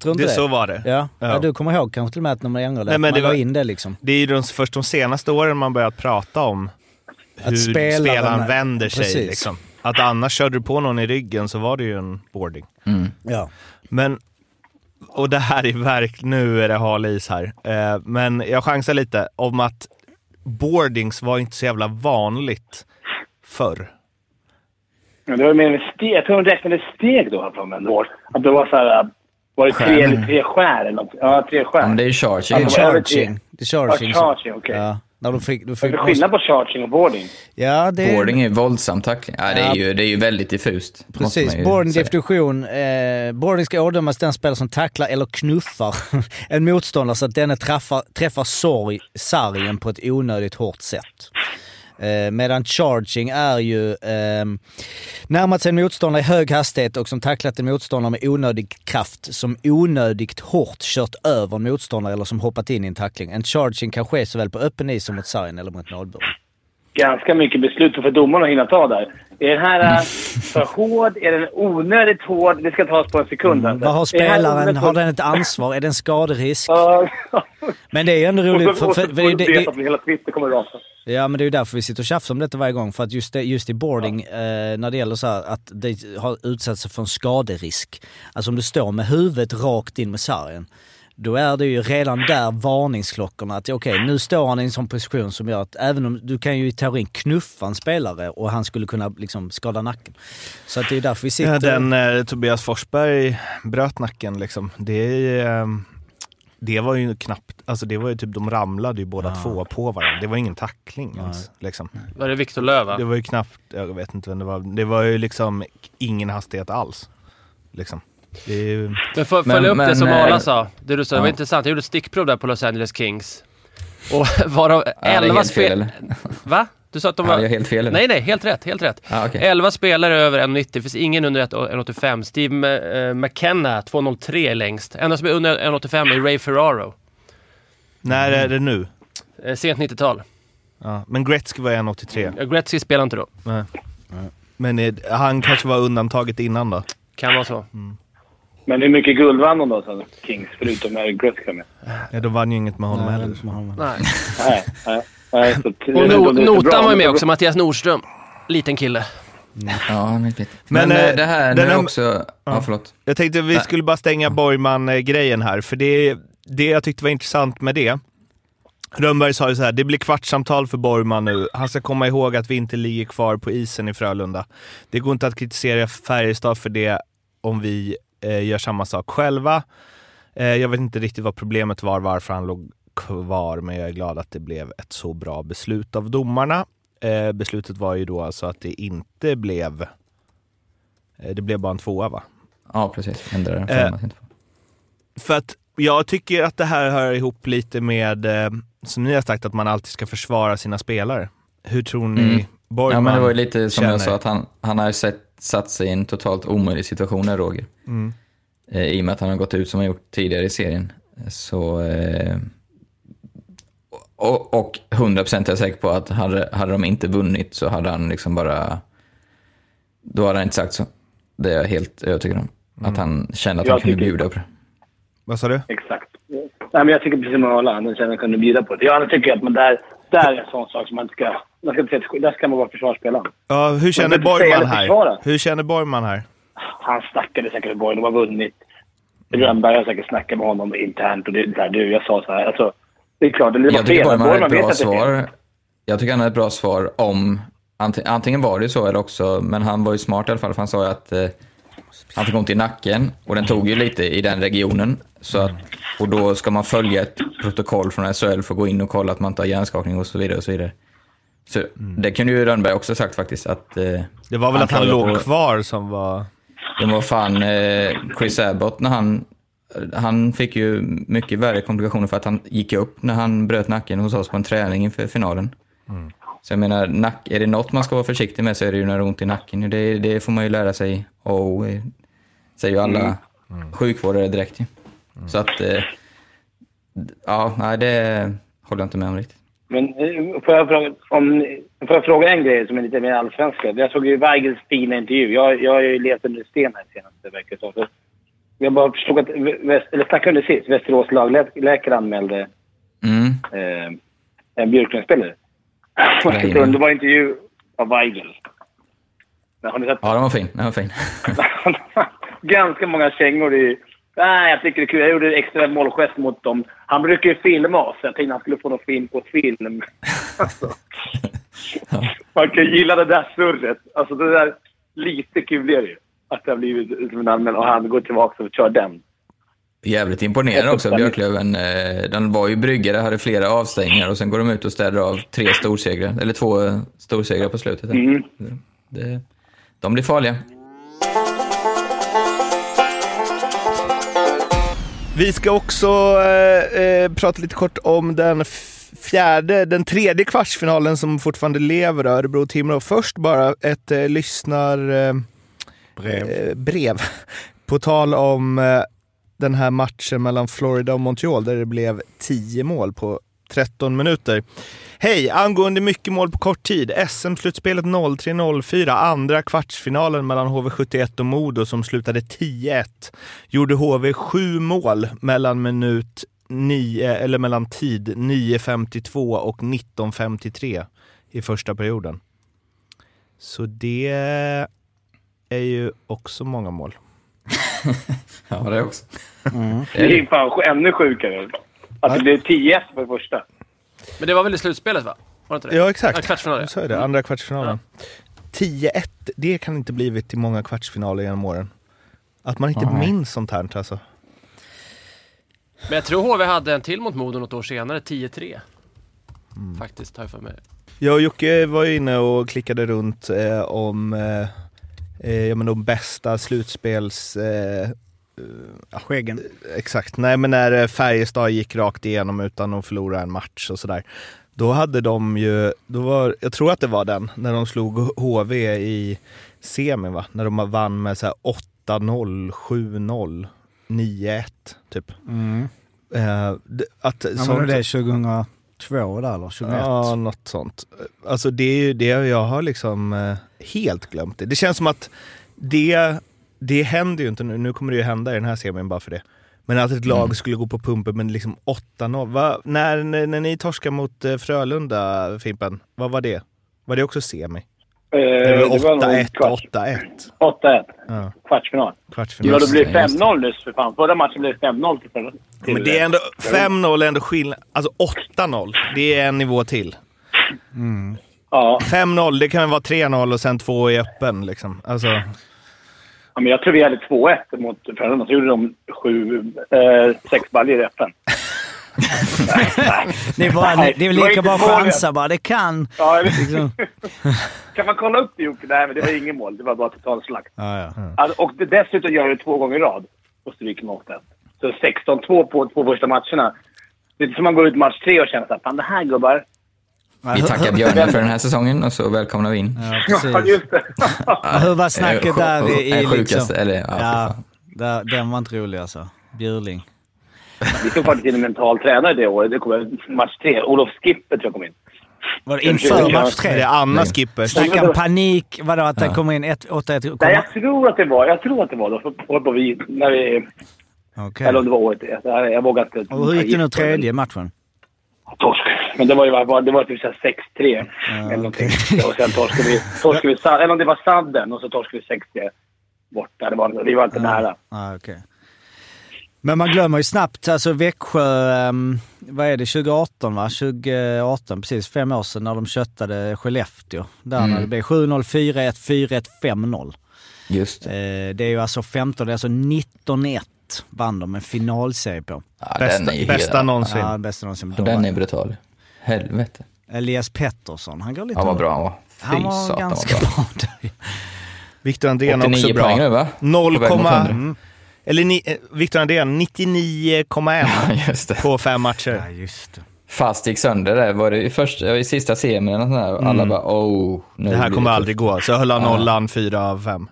I: Tror inte
G: Det,
I: det?
G: så var det.
I: Ja. Ja.
G: Ja.
I: du kommer ihåg kanske till och med att när man ändrade
G: Nej, men
I: man
G: det var-
I: in det liksom.
G: Det är ju de, först de senaste åren man börjat prata om hur
I: spelaren-
G: spelaren, vänder sig.
I: Precis.
G: Liksom. Att annars körde du på någon i ryggen så var det ju en boarding.
I: Ja.
G: Men, och det här är verkligen, nu är det hal is här. Eh, men jag chansar lite om att boardings var inte så jävla vanligt förr.
A: Men det var mer steg. Jag tror de räknade steg då här från en år. Att det var så här... Var det tre
B: Skär.
A: eller tre skär eller något? Ja, tre skär.
B: Ja, men det är ju charging.
I: Det är
A: Alltså,
I: charging. Det är charging.
A: Ja, charging, okej.
I: Ja. När du fick, du
A: Vad
I: fick
A: är det skillnad på charging och boarding?
I: Ja, det är...
B: Boarding är ju våldsam tackling. Ja, det, är ju, det är ju väldigt diffust.
I: Precis, boarding definition. Eh, boarding ska ådömas den spelare som tacklar eller knuffar en motståndare så att denne träffar, träffar sorg, sargen på ett onödigt hårt sätt. Eh, medan charging är ju eh, närmat sig en motståndare i hög hastighet och som tacklat en motståndare med onödig kraft, som onödigt hårt kört över en motståndare eller som hoppat in i en tackling. En charging kan ske såväl på öppen is som mot sargen eller mot målburen.
A: Ganska mycket beslut för domarna att hinna ta där. Är den här äh, för hård? Är den onödigt hård? Det ska tas på en sekund. alltså.
I: Vad har
A: det
I: spelaren? Har den ett ansvar? Är det en skaderisk?
A: Ja.
I: Men det är ju ändå roligt. För, för, för, det, det,
A: att hela Twitter kommer rasa.
I: ja, men det är ju därför vi sitter och tjafsar om detta varje gång. För att just, det, just i boarding, eh, när det gäller så här, att det har utsatt sig för en skaderisk. Alltså om du står med huvudet rakt in med sargen. Då är det ju redan där varningsklockorna att okej, nu står han i en sån position som gör att även om du kan ju i teorin knuffa en spelare och han skulle kunna liksom skada nacken. Så att det är därför vi sitter...
G: Ja, den eh, Tobias Forsberg bröt nacken liksom. Det, eh, det var ju knappt, alltså det var ju typ, de ramlade ju båda två på varandra. Det var ingen tackling ens. Liksom.
H: Var det Viktor Löv va?
G: Det var ju knappt, jag vet inte vem det var, det var ju liksom ingen hastighet alls. Liksom. Det är ju,
H: Men för,
B: Men-
H: följa upp det
B: men,
H: som
B: eh,
H: Arla sa. Det du sa, det var
B: ja.
H: intressant. Jag gjorde ett stickprov där på Los Angeles Kings. Och varav
B: Ja, det är
H: 11
B: helt fel,
H: spel...
B: eller?
H: Va? Du sa att de
B: Ja,
H: var...
B: jag är helt fel, eller?
H: Nej, nej, helt rätt, helt rätt.
B: Ja, okej.
H: 11 spelare över 1,90, det finns ingen under 1,85. Steve eh, McKenna, 2,03 är längst. Enda som är under 1,85 är Ray Ferraro.
G: när är det nu?
H: Eh, sent 90-tal.
G: Ja, men Gretzky var 1,83.
H: Ja, Gretzky spelar inte då.
G: Nej. Men eh, han kanske var undantaget innan då?
H: Kan vara så.
A: Men hur mycket guld vann de då, sen Kings? Förutom när Gretzky med.
G: Ja, de vann ju inget med honom
I: Nej,
G: heller.
I: honom.
H: Nej.
A: Nej, nej. nej så,
H: Och no, Notan var ju med också, Mattias Nordström. Liten kille.
B: Ja, han är lite.
G: Men,
B: Men,
G: eh,
B: det här
G: den
B: nu
G: här-
B: också... Ja, förlåt.
G: Jag tänkte vi skulle bara stänga Borgman-grejen här, för det, det jag tyckte var intressant med det. Rönnberg sa ju så här, det blir kvartssamtal för Borgman nu. Han ska komma ihåg att vi inte ligger kvar på isen i Frölunda. Det går inte att kritisera Färjestad för det om vi gör samma sak själva. Eh, jag vet inte riktigt vad problemet var, varför han låg kvar, men jag är glad att det blev ett så bra beslut av domarna. Eh, beslutet var ju då alltså att det inte blev... Eh, det blev bara en tvåa va?
B: Ja, precis. Ändrar den
G: Eh,
B: för att
G: jag tycker att det här hör ihop lite med, eh, som ni har sagt, att man alltid ska försvara sina spelare. Hur tror ni
B: Mm.
G: Borgman
B: Ja, men det var ju lite som
G: känner?
B: jag sa, att han, han har sett, satt sig i en totalt omöjlig situation här, Roger.
G: Mm.
B: Eh, I och med att han har gått ut som han gjort tidigare i serien. Så... Eh, Och, och 100% är jag säker på att hade, hade de inte vunnit så hade han liksom bara... Då hade han inte sagt så. Det är jag helt övertygad om. Att han kände att
A: Jag
B: han kunde bjuda på det.
G: Vad sa du?
A: Exakt. Nej, men jag tycker precis som Arla, han känner att han kunde bjuda på det. Jag tycker att man där, där är en sån sak som man inte ska... Man ska inte säga där ska man vara försvarsspelare.
G: Ja, hur känner Borgman här? Hur känner Borgman här?
A: Han snackade säkert med Borg, de har vunnit. Rönnberg har säkert snackat med honom internt och det är här, du, jag sa så här. Alltså, det är klart, det var
B: Jag tycker
A: fel.
B: Borgman har ett
A: Borgman
B: bra svar. Jag tycker han har ett bra svar om... anti- Antingen var det så eller också, men han var ju smart i alla fall, för han sa ju att eh, han fick ont i nacken och den tog ju lite i den regionen. Så att, och då ska man följa ett protokoll från SHL för att gå in och kolla att man inte har hjärnskakning och så vidare. Och så vidare. Så Det kunde ju Rönnberg också sagt faktiskt. Att, eh,
G: Det var väl att han låg
B: på-
G: kvar som var...
B: det var fan eh, Chris Abbott när han... Han fick ju mycket värre komplikationer för att han gick upp när han bröt nacken hos oss på en träning inför finalen. Så jag menar, nack, är det något man ska vara försiktig med så är det ju när det är ont i nacken. Det, det får man ju lära sig och eh, säger ju alla sjukvårdare direkt ju. Så att, eh, ja, nej det håller jag inte med om riktigt.
A: Men eh, får jag, fråga, om, får jag fråga en grej som är lite mer allsvenska? Jag såg ju Weigels fina intervju. Jag, jag har ju levt under sten här senaste veckan. Så jag bara förstod att, eller snackade det sist, Västerås lagläkare anmälde
B: Mm.
A: eh, en Björklundspelare.
B: Jajamän.
A: det var en intervju av Weigel. Har ni sett
B: Ja, den var fin. Den var fin.
A: Ganska många kängor i... Nej, jag tycker det är kul. Jag gjorde extra målgest mot dem. Han brukar ju filma oss. Jag tänkte han skulle få någon film på film. Alltså. Man kan gilla det där surret. Alltså det där... Lite kul är det ju. Att det har blivit som en anmälan och han går tillbaka och kör den.
B: Jävligt imponerande också, Björklöven. Eh, Den var ju bryggare, hade flera avstängningar och sen går de ut och städar av tre storsegrar, eller två eh, storsegrar på slutet.
A: Mm.
B: Det, de blir farliga.
G: Vi ska också eh, eh, prata lite kort om den fjärde, den tredje kvartsfinalen som fortfarande lever, Örebro-Timrå. Först bara ett eh, lyssnar... Eh,
I: Brev.
G: eh, brev. På tal om eh, den här matchen mellan Florida och Montreal där det blev 10 mål på 13 minuter. Hej! Angående mycket mål på kort tid. SM-slutspelet 03-04, andra kvartsfinalen mellan HV71 och Modo som slutade 10-1. Gjorde HV sju mål mellan minut 9, eller mellan tid 9.52 och 19.53 i första perioden. Så det är ju också många mål.
B: Ja, det också.
A: Det är ju fan ännu sjukare. Att det blev 10-1 för det första.
H: Men det var väl i slutspelet va? Var det inte det?
G: Ja, exakt.
H: Ja, kvartsfinal, ja.
G: Så är det, andra kvartsfinalen. 10-1, det kan inte blivit i många kvartsfinaler genom åren. Att man inte minns sånt här alltså.
H: Men jag tror HV hade en till mot Modo något år senare, 10-3. Faktiskt, har jag för mig.
G: Jag och Jocke var ju inne och klickade runt eh, om eh, eh, ja, men de bästa slutspels... Eh,
I: Skäggen.
G: exakt, nej men när eh, Färjestad gick rakt igenom utan att förlora en match och sådär. Då hade de ju, då var, jag tror att det var den, när de slog HV i semin va? När de vann med så här 8-0, 7-0, 9-1 typ.
I: Mm.
G: Eh, det- att,
I: Ja,
G: sånt-
I: det är 2002 där eller 2001?
G: Ja, något sånt. Alltså det är ju det jag har liksom eh, helt glömt det. Det känns som att det, det händer ju inte nu. Nu kommer det ju hända i den här serien bara för det. Men att ett lag skulle gå på pumpen med liksom 8-0. Va? När, när, när ni torskade mot eh, Frölunda, Fimpen, vad var det? Var det också semi?
A: Eh,
G: Det var
A: det var nog
G: 8-1,
A: kvarts-
G: 8-1.
A: 8-1.
G: Ja,
A: Kvartsfinal.
G: kvartsfinal.
A: Ja, det blev
B: Just det.
A: 5-0 nyss för fan. Förra matchen blev 5-0 till till-
G: Men det är ändå, 5-0 är ändå skillnad. Alltså 8-0, det är en nivå till.
A: Ja.
G: 5-0, det kan vara 3-0 och sen två i öppen liksom. Alltså,
A: ja, men jag tror vi hade 2-1 mot Frölunda. Så gjorde de sju, eh, sex baljor i öppen. nej, nej.
I: Det är, bara,
A: Nej,
I: det är lika
A: inte
I: bra
A: målet.
I: chansa bara. Det kan.
A: Ja,
I: Liksom.
A: kan man kolla upp det Jocke? Nej, men det var ingen mål. Det var bara total slakt.
I: Ja, ja.
A: Alltså, och dessutom gör det två gånger i rad och stryker med 8 Så 16-2 på två första matcherna. Det är som man går ut match tre och känner såhär, fan det här gubbar.
B: Vi tackar Björnen för den här säsongen och så välkomnar vi in.
I: Ja,
A: Ja, just det.
I: Hur var snacket
B: Eh,
I: där i, i
B: eh,
I: liksom...
B: sjukaste, eller ja,
I: Ja, där, den var inte rolig alltså. Bjurling.
A: Vi tog faktiskt in en mental tränare det året. Det kom match tre. Olof Skipper tror jag kom in.
I: Var det inför match
G: Det är
I: tre?
G: Anna Skipper.
I: Snackar om panik, vadå att det kommer in 1-8-1?
A: Nej, jag tror att det var, jag tror att det var då. För, för vi, när vi,
I: Okej.
A: Eller om det var året. Jag, jag vågar inte.
I: Och hur gick det nu tredje matchen?
A: Torsk. Men det var ju bara, det var typ så här 6-3. eller någonting. Och sen torskade vi, torskade vi eller om det var sadden och så torskade vi 6-3 borta. Det var, vi var inte nära.
I: Ah, okej. Men man glömmer ju snabbt, alltså Växjö, ehm, vad är det, 2018 va? 2018, precis. Fem år sedan när de köttade Skellefteå. Där när det blev 7-0, 4-1, 4-1, 5-0.
B: Just det.
I: Eh, det är ju alltså 15, det är alltså 19-1 vann de en finalserie på.
B: Ja,
G: Bästa,
B: den är ju
G: bästa någonsin.
I: Ja, bästa någonsin.
B: Ja, Den är brutal. Helvete.
I: Elias Pettersson, han går lite...
B: Han var bra han var. Fy
I: Han var
B: satan
I: ganska
B: vad bra.
I: bra.
G: Viktor Andrén
B: 89
G: också bra.
B: poäng nu va?
G: 0,
B: På väg mot 100.
G: Mm. eller ni, eh, Viktor Andrén 99,1
B: Ja, just det.
G: på fem matcher.
I: Ja, just det.
B: Fast gick sönder där. Var det i, första, i sista semin eller nåt sånt där. och Alla bara oh. Nu
G: Mm. Det här kommer
B: tufft.
G: aldrig gå. Så höll han nollan fyra av fem.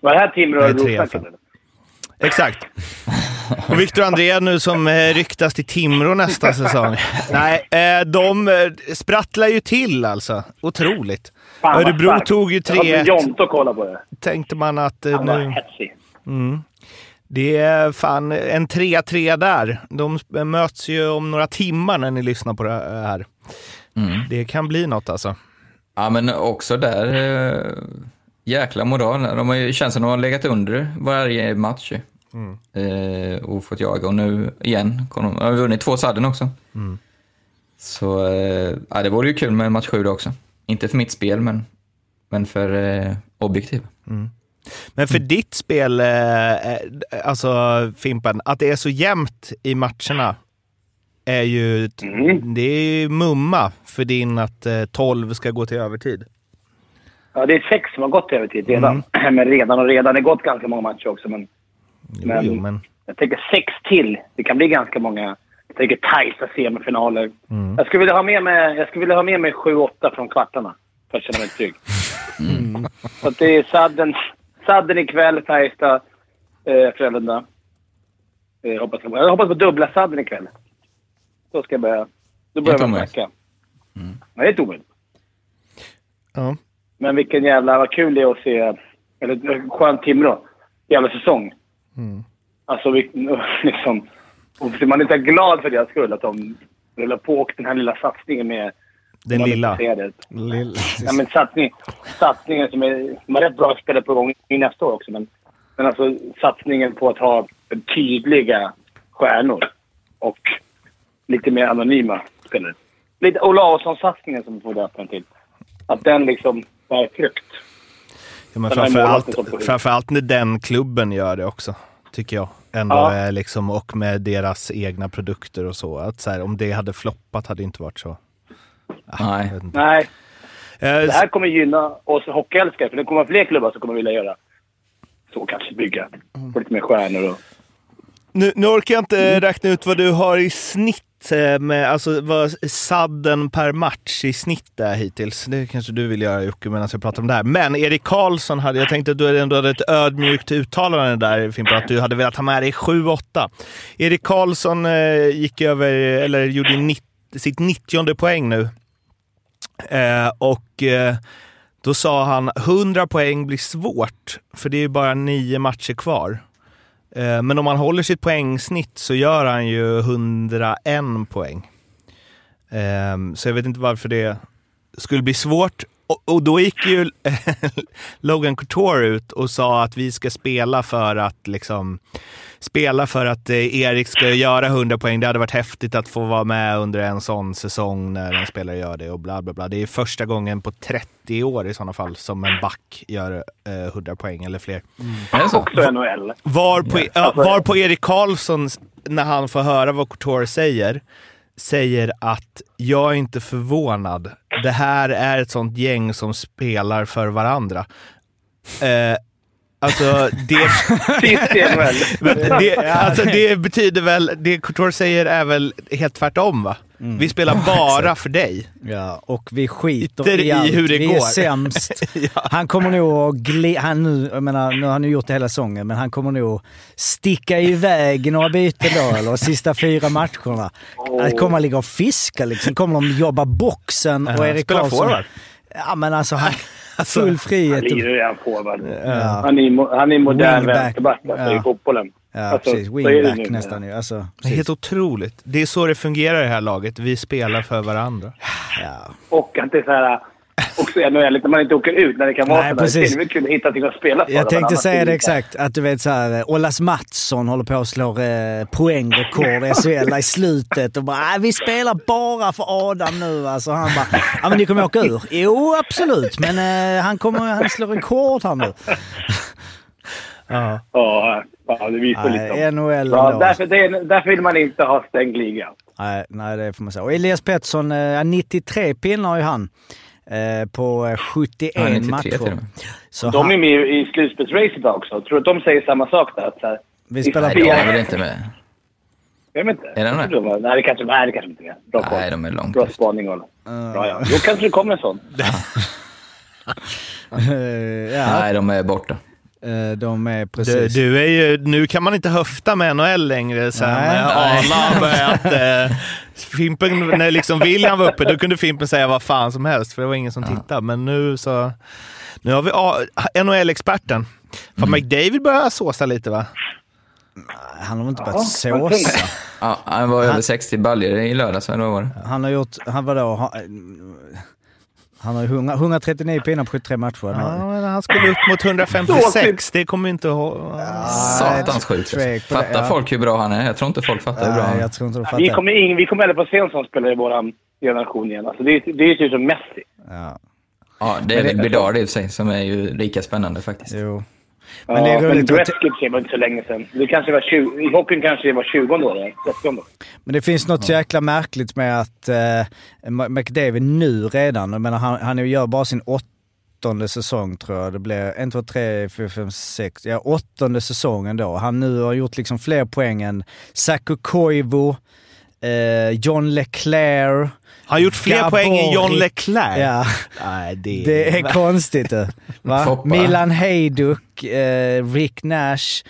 A: Var det här Timrå
G: Exakt. Och Viktor Andrén nu som eh, ryktas till Timrå nästa säsong. Nej, eh, de eh, sprattlar ju till alltså. Otroligt.
A: Fan,
G: Örebro tog ju
A: Jag har
G: 3-1.
A: Jonte att kolla på det.
G: Tänkte man att
A: Han var
G: nu...
A: hetsig.
G: Det är fan en 3-3 där. De möts ju om några timmar när ni lyssnar på det här.
B: Mm.
G: Det kan bli något alltså.
B: Ja, men också där, eh, jäkla moral. De har ju, känns som de har legat under varje match.
G: Mm.
B: Eh, och fått jaga. Och nu igen, kom de, har vi vunnit två sadden också.
G: Mm.
B: Så eh, ja, det vore ju kul med en match sju då också. Inte för mitt spel, men, men för eh, objektiv.
G: Men för ditt spel, eh, eh, alltså Fimpen, att det är så jämnt i matcherna är ju,
A: Mm.
G: det är ju mumma för din att eh, 12 ska gå till övertid.
A: Ja, det är sex som har gått över tid redan. Men redan och redan. Det har gått ganska många matcher också. Men
G: Jo,
A: Men-
G: jo, men
A: jag tänker sex till. Det kan bli ganska många. Jag tänker tajta semifinaler. Jag, skulle vilja ha med mig, jag skulle vilja ha med mig 7-8 från kvartarna. För att känna mig trygg. Så att det är sadden, sadden ikväll, Färjestad, eh, Frölunda. Eh, hoppas, jag hoppas på dubbla sadden ikväll. Då ska jag börja. Då börjar man snacka. Nej, det är inte omöjligt.
G: ja.
A: Men vilken jävla... Vad kul det är att se... Eller eh, skönt Timrå. Jävla säsong. Alltså, vi, liksom... Man är inte glad för deras skull att de rullar på och den här lilla satsningen med...
G: den
A: man
G: lilla.
A: inte ser det.
I: Lill-
A: Ja, men satsning, satsningen som är... De har rätt bra spelare på gång i nästa år också, men... Men alltså satsningen på att ha tydliga stjärnor och lite mer anonyma spelare. Lite Olausson-satsningen som vi får döpa den till. Att den liksom frukt.
G: Ja, men framförallt, framförallt när den klubben gör det också, tycker jag. Ändå
A: Ja.
G: är liksom, och med deras egna produkter och så. Att så här, om det hade floppat hade det inte varit så.
B: Nej.
G: Vet inte.
A: Nej,
G: Eh,
A: det här kommer gynna oss hockeyälskare. För det kommer fler klubbar som kommer vilja göra så kanske. Bygga. Få lite mer stjärnor och...
G: Nu, nu orkar jag inte
A: Mm.
G: räkna ut vad du har i snitt eh, med, alltså vad sadden per match i snitt är hittills. Det kanske du vill göra Jocke medan jag pratar om det här. Men Erik Karlsson hade, jag tänkte att du ändå hade ett ödmjukt uttalande där Fimpen, att du hade velat ha med dig 7-8. Erik Karlsson eh, gick över, eller gjorde nitt, sitt 90 poäng nu. Eh, och eh, då sa han 100 poäng blir svårt, för det är ju bara nio matcher kvar. Eh, men om man håller sitt poängsnitt så gör han ju 101 poäng. Eh, så jag vet inte varför det skulle bli svårt. Och- Och då gick ju Logan Couture ut och sa att vi ska spela för att liksom spela för att eh, Erik ska göra 100 poäng. Det hade varit häftigt att få vara med under en sån säsong när en spelare gör det och bla bla bla. Det är första gången på 30 år i sådana fall som en back gör eh, 100 poäng eller fler.
B: Är det så?
A: Också NHL.
G: Var på, ja,
A: Alltså-
G: var på Erik Karlsson, när han får höra vad Couture säger, säger att jag är inte förvånad. Det här är ett sånt gäng som spelar för varandra. Eh, Alltså det, det, alltså det betyder väl, det Couture säger är väl helt tvärtom va?
I: Mm.
G: Vi spelar bara för dig.
I: Ja, och vi skiter
G: Skiter
I: i, allt.
G: hur det
I: vi
G: går.
I: är sämst. Han kommer nog att gli- han nu, jag menar, nu har han ju gjort det hela säsongen, men han kommer nog sticka iväg i några byten då, eller sista fyra matcherna. Kommer att ligga och fiska liksom. Kommer de jobba boxen och
G: Ja,
I: Erik
G: spela
I: Karlsson...
G: forward.
I: Ja, men alltså, han, full frihet.
A: Han lirar ju han forward.
I: Ja.
A: Han är, han är modern vänsterback alltså, i fotbollen.
I: Ja,
A: Alltså,
I: precis.
A: så är det
I: Wingback
A: nu.
I: nästan ju. Alltså,
G: Det är
I: precis.
G: helt otroligt. Det är så det fungerar i det här laget. Vi spelar för varandra.
I: Ja.
A: Och att det är så här... Också i NHL, när man inte åker ut, när det kan vara
I: Nej, precis.
A: Det är kul att hitta någonting att spela för.
I: Jag tänkte säga det exakt. Att du vet såhär, eh, Olas Mattsson håller på att slå eh, poängrekord i SHL i slutet och bara äh, vi spelar bara för Adam nu. Alltså han bara, ja men ni kommer åka ur. Jo absolut, men eh, han kommer han slår rekord här nu.
G: Ja.
A: Ja, det visar
I: Nej,
A: lite om.
I: NHL
A: Ja, därför, det, är- därför vill man inte ha stängd liga.
I: Nej, nej, det får man säga. Och Elias Pettersson, eh, 93 pinnar har ju han. Eh, på eh, 71
B: Ja, 93
I: matcher.
B: med.
I: Så
A: De är med i slutspelsracet också. Tror att de säger samma sak där. Att så här,
I: vi spelar
B: Nej, de är väl inte med?
A: jag vet inte.
B: Är de
A: de var- Nej, det kanske, nej, det kanske inte är. Bra koll.
B: Nej, de är långt
A: Bra spaning, Olle. Bra, ja. Då kanske det kommer en sån.
I: Eh, ja,
B: Nej, de är borta.
I: eh, de är
G: Du,
I: precis...
G: du är ju, nu kan man inte höfta med NHL längre sen
I: Nej.
G: eh, Arla har börjat... Fimpen, när liksom William var uppe, då kunde Fimpen säga vad fan som helst, för det var ingen som tittade. Men nu så... Nu har vi ah, NHL-experten. Fan,
I: Mm.
G: McDavid börjar såsa lite va?
I: Han har väl inte börjat
A: vad
I: såsa.
B: Ja, han var över 60 baljor i lördags, eller vad var det?
I: Han har gjort, han vadå, han, har ju 100, 139 pinnar på 73 matcher.
G: Ja, men han skulle upp mot 156, det kommer inte ihåg.
B: Satans sjukt.
I: det,
B: Fattar
I: ja.
B: folk hur bra han är? Jag tror inte folk fattar hur bra han är.
I: jag tror inte de
A: Vi
I: fattar.
A: kommer, ing, vi kommer aldrig få se en sån spelare i vår generation igen. Alltså, det, är- det är ju som Messi.
I: Ja,
B: Ja, det är väl Bedard i och för sig, som är ju lika spännande faktiskt.
I: jo.
A: Men,
I: Men det är
A: ja, men
I: roligt
A: för sig var inte så länge sedan. Det kanske var 20, I hockeyn kanske det var 20 år, eller 30 år.
I: Men det finns något så jäkla märkligt med att eh, McDavid nu redan, jag menar han, han gör bara sin åttonde säsong tror jag. Det blir en, två, tre, fyra, fem, sex, ja åttonde säsongen då. Han nu har gjort liksom fler poäng än Saku Koivu, eh, John Leclerc.
G: Har gjort fler
I: Gabori.
G: poäng än John Leclerc.
I: Ja.
G: Nej, det,
I: Det är konstigt?
B: Foppa.
I: Milan Hejduk, eh, Rick Nash.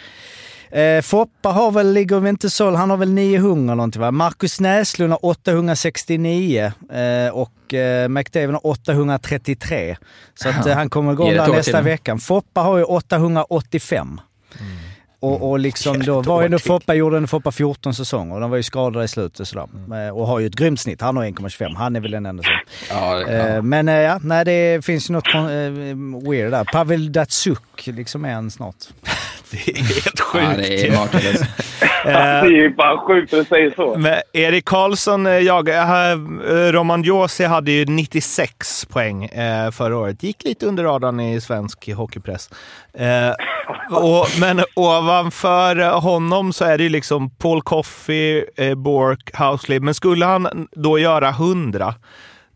I: Eh, Foppa har väl, ligger inte så, han har väl 900 eller någonting va? Marcus Näslund har 869 eh, och eh, McDavid har 833. Så att, eh, han kommer igång där nästa
B: till.
I: veckan. Foppa har ju 885. Och, och liksom då var ju ändå Foppa, gjorde en Foppa 14 säsonger och de var ju skadade i slutet sådär. Eh, Och har ju ett grymt snitt. Han har 1,25. Han är väl den enda som...
B: Ja,
I: Eh,
B: ja.
I: Men eh, ja, nej, det finns ju något kon- eh, weird där. Pavel Datsuk liksom är en snart.
G: det är helt
B: ja,
G: sjukt.
B: det är makalöst.
A: det är ju bara sjukt att säger så.
G: Men Erik Karlsson, eh, jag, eh, Roman Josi hade ju 96 poäng eh, förra året. Gick lite under radarn i svensk hockeypress. Eh, och, men ovanför honom så är det ju liksom Paul Coffey, eh, Bork, Housley. Men skulle han då göra 100,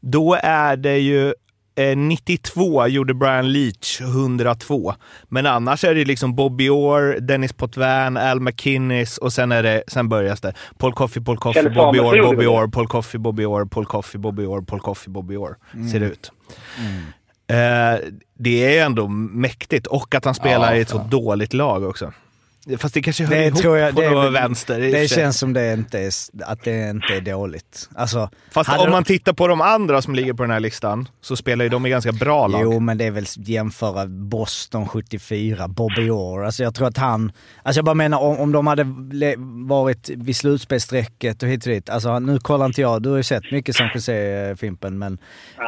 G: då är det ju Eh, 92 gjorde Brian Leach 102. Men annars är det liksom Bobby Orr, Dennis Potvin, Al McInnes och sen, är det, sen börjar det. Paul Coffey, Paul Coffey,
A: Kjell
G: Bobby
A: Samuelsson
G: Orr, Bobby. Orr, Paul Coffey, Bobby Orr, Paul Coffey, Bobby Orr, Paul Coffey, Bobby Orr. Ser det ut. Eh, det är ändå mäktigt och att han spelar
B: Ja,
G: i ett så dåligt lag också. Fast det kanske hör
I: Det
G: ihop
I: tror jag,
G: på
I: det,
G: något vänster.
I: det
G: sig.
I: känns som det inte är, att det inte är dåligt. Alltså,
G: Fast om
I: de-
G: man tittar på de andra som ligger på den här listan så spelar ju de i ganska bra lag.
I: Jo, men det är väl jämföra Boston 74, Bobby Orr. Alltså jag tror att han... Alltså jag bara menar om, om de hade varit vid slutspelsstrecket och hit och dit. Alltså nu kollar inte jag, du har ju sett mycket San Jose-Fimpen, men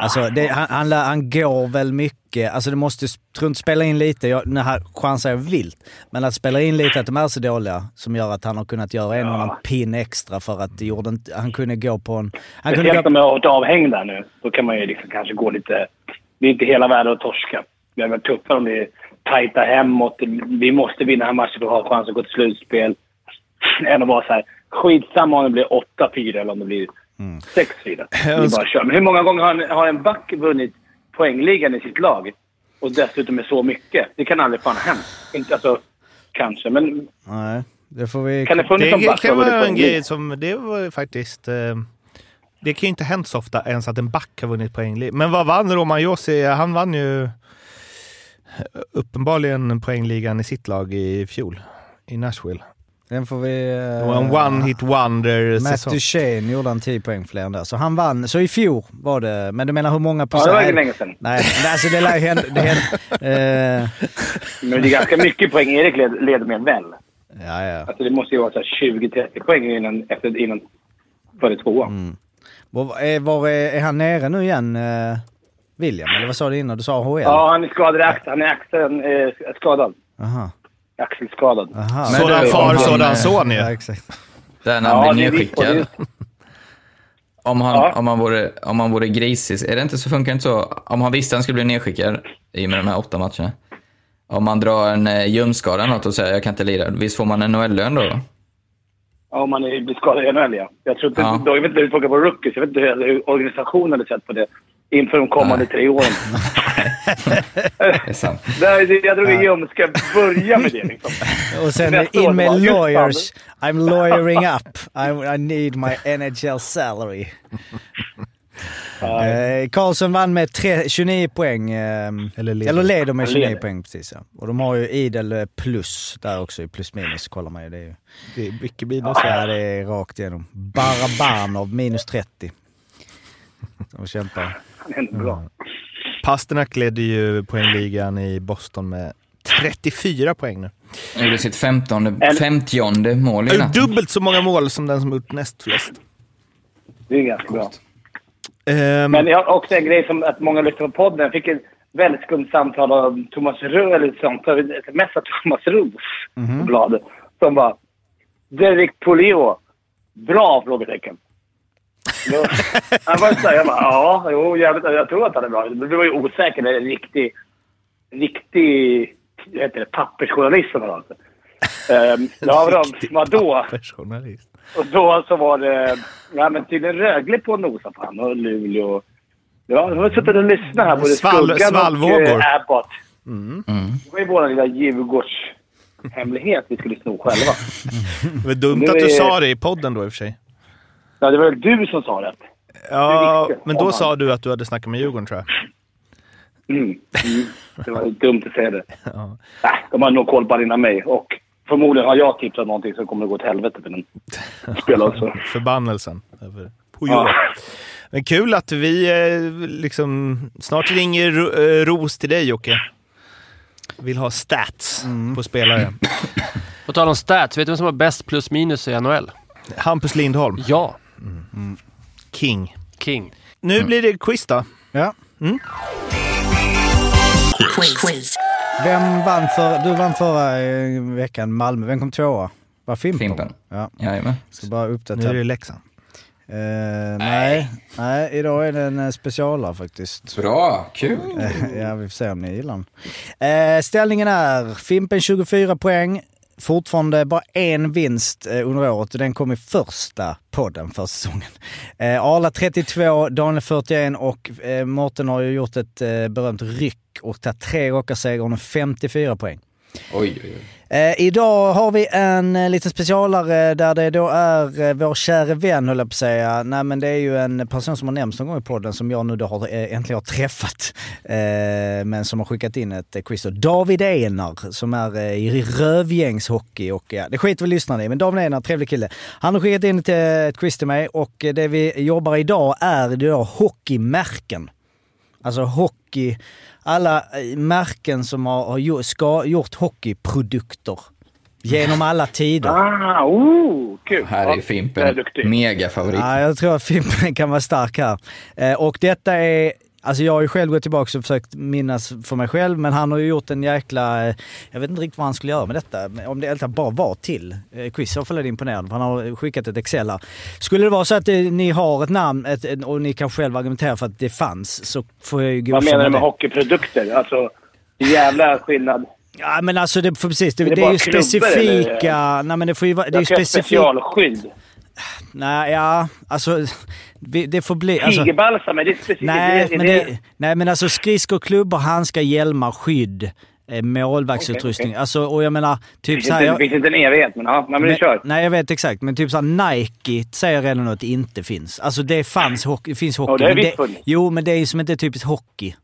I: alltså det, han, han, han går väl mycket. Alltså det måste, inte spela in lite, jag, nu här chansar jag vilt, men att spela in lite att de är så dåliga som gör att han har kunnat göra en och annan pin extra för att det gjorde inte, han kunde gå på en... Han kunde
A: Speciellt
I: gå,
A: om jag har varit avhängd där nu. Då kan man ju liksom kanske gå lite... Det är inte hela världen att torska. Det hade varit tuffare om det är tajta hemåt. Vi måste vinna den här matchen för att ha chans att gå till slutspel. Än att vara så här, skitsamma om det blir 8-4 eller om det blir 6-4. Att köra. Men hur många gånger har en, har en back vunnit poängligan i sitt lag? Och dessutom med så mycket. Det kan aldrig fan ha hänt. Inte, alltså, kanske, men
I: Nej, det får vi...
A: kan det
G: Det
A: back
G: kan vara en grej som, det var ju faktiskt... Eh, det kan ju inte hänt så ofta ens att en back har vunnit poängligan. Men vad vann Roman Josi? Han vann ju eh, uppenbarligen poängligan i sitt lag i fjol. I Nashville.
I: Den får vi... Eh,
G: var en one-hit wonder-säsong.
I: Matt Duchene gjorde han 10 poäng fler än där. Så han vann. Så i fjol var det... Men du menar hur många
A: Ja,
I: procent?
A: det var ju länge sedan.
I: Nej, men alltså det lär ju hända... Det hända eh,
A: Men det är ganska mycket poäng Erik led, leder med väl?
I: ja, ja.
A: Alltså det måste ju vara så här 20-30 poäng innan, efter, innan före tvåan.
I: Mm. Var, är, var är, är han nere nu igen, eh, William? Eller vad sa du innan? Du sa AHL?
A: Ja, han är skadad. Han är axeln, eh, skadad.
I: Aha.
A: Axelskadad.
I: Aha.
G: Sådan far, sådan son ju.
I: Ja, exakt.
A: Ja,
B: han
A: det
B: blir
A: är
B: nedskickad.
A: det-
B: Om han,
A: Ja.
B: om, han vore, om han vore grisig, är det inte så, funkar det inte så? Om han visste att han skulle bli nedskickad i och med de här åtta matcherna. Om man drar en eh, ljumskada eller något och säger jag kan inte lira, visst får man en NHL-lön då? då?
A: Ja, om man är- blir skadad i NHL, ja. Jag, tror inte,
B: Ja.
A: då, jag vet inte hur det funkar på rookies. Jag vet inte hur, hur organisationen hade sett på det inför de kommande
B: Nej.
A: tre åren.
B: Det är sant.
A: Där, jag tror vi ska börja med det. Liksom.
I: Och sen
A: Nästa
I: in med lawyers. I'm lawyering up. I, I need my NHL salary. Eh, Karlsson vann med tre, 29 poäng. Eh,
G: Eller leder.
I: eller leder med
A: Han
I: 29
A: leder.
I: poäng precis ja. Och de har ju idel eh, plus där också, i plus minus kollar man ju. Det är ju
G: Det är mycket minus.
I: ja, det är rakt igenom. Barabanov minus 30. De kämpar.
A: Han är ändå bra.
G: Pasternak ledde ju poängligan i Boston med 34 poäng nu.
B: Han gjorde sitt femtonde,
A: En-
B: femtionde mål i natt.
G: Dubbelt så många mål som den som gjort näst flest.
A: Det är ganska bra.
G: Ehm,
A: Men jag har också en grej som att många lyssnar på podden. Jag fick ett väldigt skumt samtal av Thomas Rö, eller ett samtal, ett sms av Thomas Roos på bladet. Som bara Derek Polio. Bra? Frågetecken. Då- Han var så här, jag bara, ja, jo, jävligt, jag tror att han är bra. Men Du var ju osäker. Det är en riktig, riktig vad heter det, pappersjournalist som han alltså. Um, ja, vadå? Vadå?
G: Personalist.
A: Och då så var det ja, men tydligen Rögle på nosa på han och Luleå. Ja, de har suttit och lyssnat här på det
G: Svall-
A: Skuggan och
G: svallvågor.
A: eh, Abbott.
B: Mm.
A: Det var ju vår lilla Djurgårdshemlighet vi skulle sno själva.
G: Det var dumt att du
A: är-
G: sa det i podden då i och för sig.
A: Ja, det var väl du som sa det.
G: Ja, men då sa du att du hade snackat med Djurgården tror jag.
A: Mm. Mm. Det var dumt att säga det. Nej, de har nog koll på innan mig. Och förmodligen har jag tipsat någonting som kommer att gå åt helvete för den spelaren.
G: Förbannelsen över.
A: Ja.
G: Men kul att vi eh, liksom... Snart ringer eh, Ros till dig Jocke. Vill ha stats på spelare.
H: På tal om stats, vet du vem som har bäst plus minus i NHL?
G: Hampus Lindholm,
H: Ja,
G: king.
H: King.
G: Nu blir det quiz då.
I: Ja.
E: Quiz.
I: Vem vann för, du vann förra eh, veckan, Malmö. Vem kom tvåa? Var Fimpen?
B: Fimpen.
I: Ja,
B: Jajamän.
I: ska bara
G: Nu
I: uppdatera.
G: är det Leksand.
I: Eh, nej. nej, idag är det en eh, specialare faktiskt.
B: Bra, kul.
I: Ja, vi får se om ni gillar den. Eh, ställningen är Fimpen 24 poäng. Fortfarande bara en vinst eh, under året och den kom i första podden för säsongen. Eh, Arla 32, Daniel 41 och eh, Mårten har ju gjort ett berömt ryck och tagit tre raka segrar och 54 poäng.
B: Oj, oj, oj.
I: Eh, idag har vi en eh, liten specialare där det då är eh, vår käre vän höll jag på att säga. Nej men det är ju en person som har nämnts någon gång i podden som jag nu då har, eh, äntligen har träffat. Eh, men som har skickat in ett eh, quiz. då. David Enar som är eh, i Rövgängshockey och ja, det skiter vi lyssnarna i. Men David Enar, trevlig kille. Han har skickat in ett, eh, ett quiz till mig och eh, det vi jobbar idag är då hockeymärken. Alltså hockey, alla eh, märken som har, har gjort, ska, gjort hockeyprodukter genom alla tider.
A: Ah, oh, kul!
B: Här är
A: Ja,
B: Fimpen
A: duktig.
B: mega favorit.
I: Ja, jag tror att Fimpen kan vara stark här. Eh, och detta är, alltså jag har ju själv gått tillbaka och försökt minnas för mig själv, men han har ju gjort en jäkla, eh, jag vet inte riktigt vad han skulle göra med detta. Om det bara var till eh, quiz, jag är imponerad. för Han har skickat ett Excel här. Skulle det vara så att eh, ni har ett namn ett, och ni kan själv argumentera för att det fanns, så får jag ju
A: Vad menar du med
I: det.
A: hockeyprodukter? Alltså, jävla skillnad.
I: Ja men alltså det, för precis, det,
A: Är det
I: det är ju
A: klubbor,
I: specifika... Nej men det får ju vara... Det är ju specifikt...
A: specialskydd.
I: Nej, ja, alltså det får bli... Alltså,
A: Tigerbalsam, är det specifikt?
I: nej,
A: är, är
I: men det, nej, men alltså skridskor, klubbor, handskar, hjälmar, skydd, eh, målvaktsutrustning.
A: Okej,
I: Alltså, och jag menar,
A: det
I: typ
A: finns
I: så här...
A: inte,
I: Jag,
A: det finns inte en evighet, men ja, men, men kör.
I: nej, jag vet exakt. Men typ såhär Nike säger redan att det inte finns. Alltså det fanns hockey, det finns hockey.
A: Ja, det har
I: men
A: funnits.
I: Jo, men det är ju som inte typiskt hockey.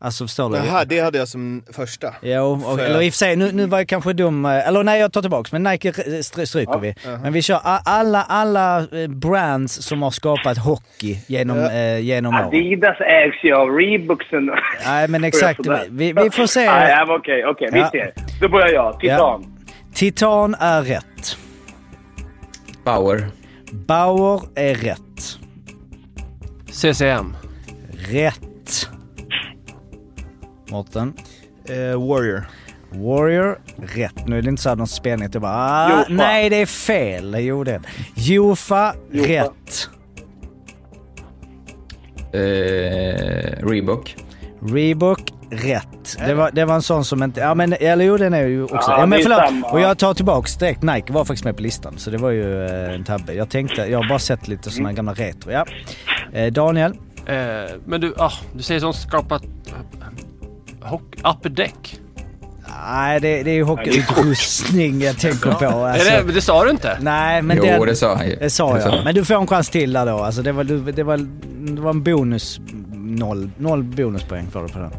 I: Alltså förstår du?
G: Jaha, det hade jag som första.
I: Jo, och,
G: För-
I: eller i och för sig, nu, nu var jag kanske dum. eh, Eller nej, jag tar tillbaks. Men Nike stry- stryker vi. Men vi kör alla, alla eh, brands som har skapat hockey genom, eh, genom åren.
A: Adidas ägs ju av Reeboksen.
I: Nej, men exakt. Vi, vi får se.
A: Ja, okej, okej. Vi
I: Ja.
A: ser. Då börjar jag. Titan.
I: Titan är rätt.
B: Bauer.
I: Bauer är rätt.
H: CCM.
I: Rätt. Mårten.
G: Eh, Warrior.
I: Warrior, rätt. Nu är det inte så här någon spänning. Det bara, ah,
A: Jofa.
I: nej det är fel. Jo det är det. Jofa,
A: Jofa.
I: rätt.
B: Eh, Reebok.
I: Reebok, rätt. Det var, det var en sån som inte... Ja men, eller jo den är ju också...
A: Ja,
I: Ja, men
A: det är
I: förlåt.
A: samma.
I: Och jag tar tillbaks direkt. Nike var faktiskt med på listan. Så det var ju eh, en tabbe. Jag tänkte, jag har bara sett lite såna gamla retro. Ja. Eh, Daniel.
H: Eh, men du, ah, du säger som skapat... Upper deck.
I: Nej det, det är ju hockeyutrustning jag tänker på. Alltså.
H: Är det, men det sa du inte?
I: Nej men
B: jo,
I: den,
B: det sa han ju.
I: Det sa
B: Det
I: jag. Men du får en chans till där då. Alltså det, var, det, var, det var en bonus. Noll, noll bonuspoäng får du på den.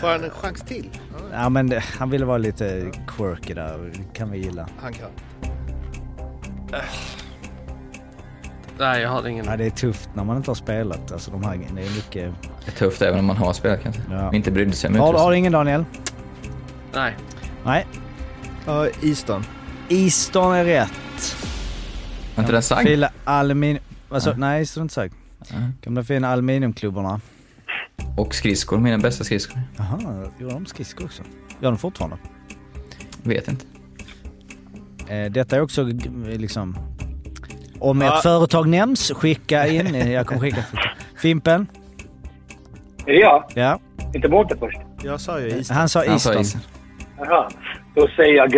G: Får han en chans till?
I: Ja men det, han ville vara lite quirky där. Kan vi gilla.
G: Han kan.
H: Nej, jag hade ingen.
I: Ja, det är tufft när man inte har spelat. Alltså de här, det är mycket...
B: Det är tufft även om man har spelat kanske.
I: Ja.
B: Inte brydde sig om
I: Har, har du ingen Daniel?
H: Nej.
I: Nej.
G: Ja, Easton.
I: Easton är rätt.
B: Var inte den sagd?
I: Fila aluminium... Alltså,
B: Ja.
I: Nej, Easton är inte sagt.
B: Ja.
I: Gamla fina aluminiumklubborna.
B: Och skridskor, mina bästa skridskor.
I: Jaha, gjorde de skridskor också? Gör de fortfarande?
B: Vet inte.
I: Eh, detta är också liksom... Om
G: Ja.
I: ett företag nämns, skicka in. Jag kommer skicka. Fimpen?
A: Är det jag?
I: Ja.
A: Inte Mårten först?
G: Jag sa ju Easton.
I: Han sa
B: isen.
A: Jaha. Då säger jag.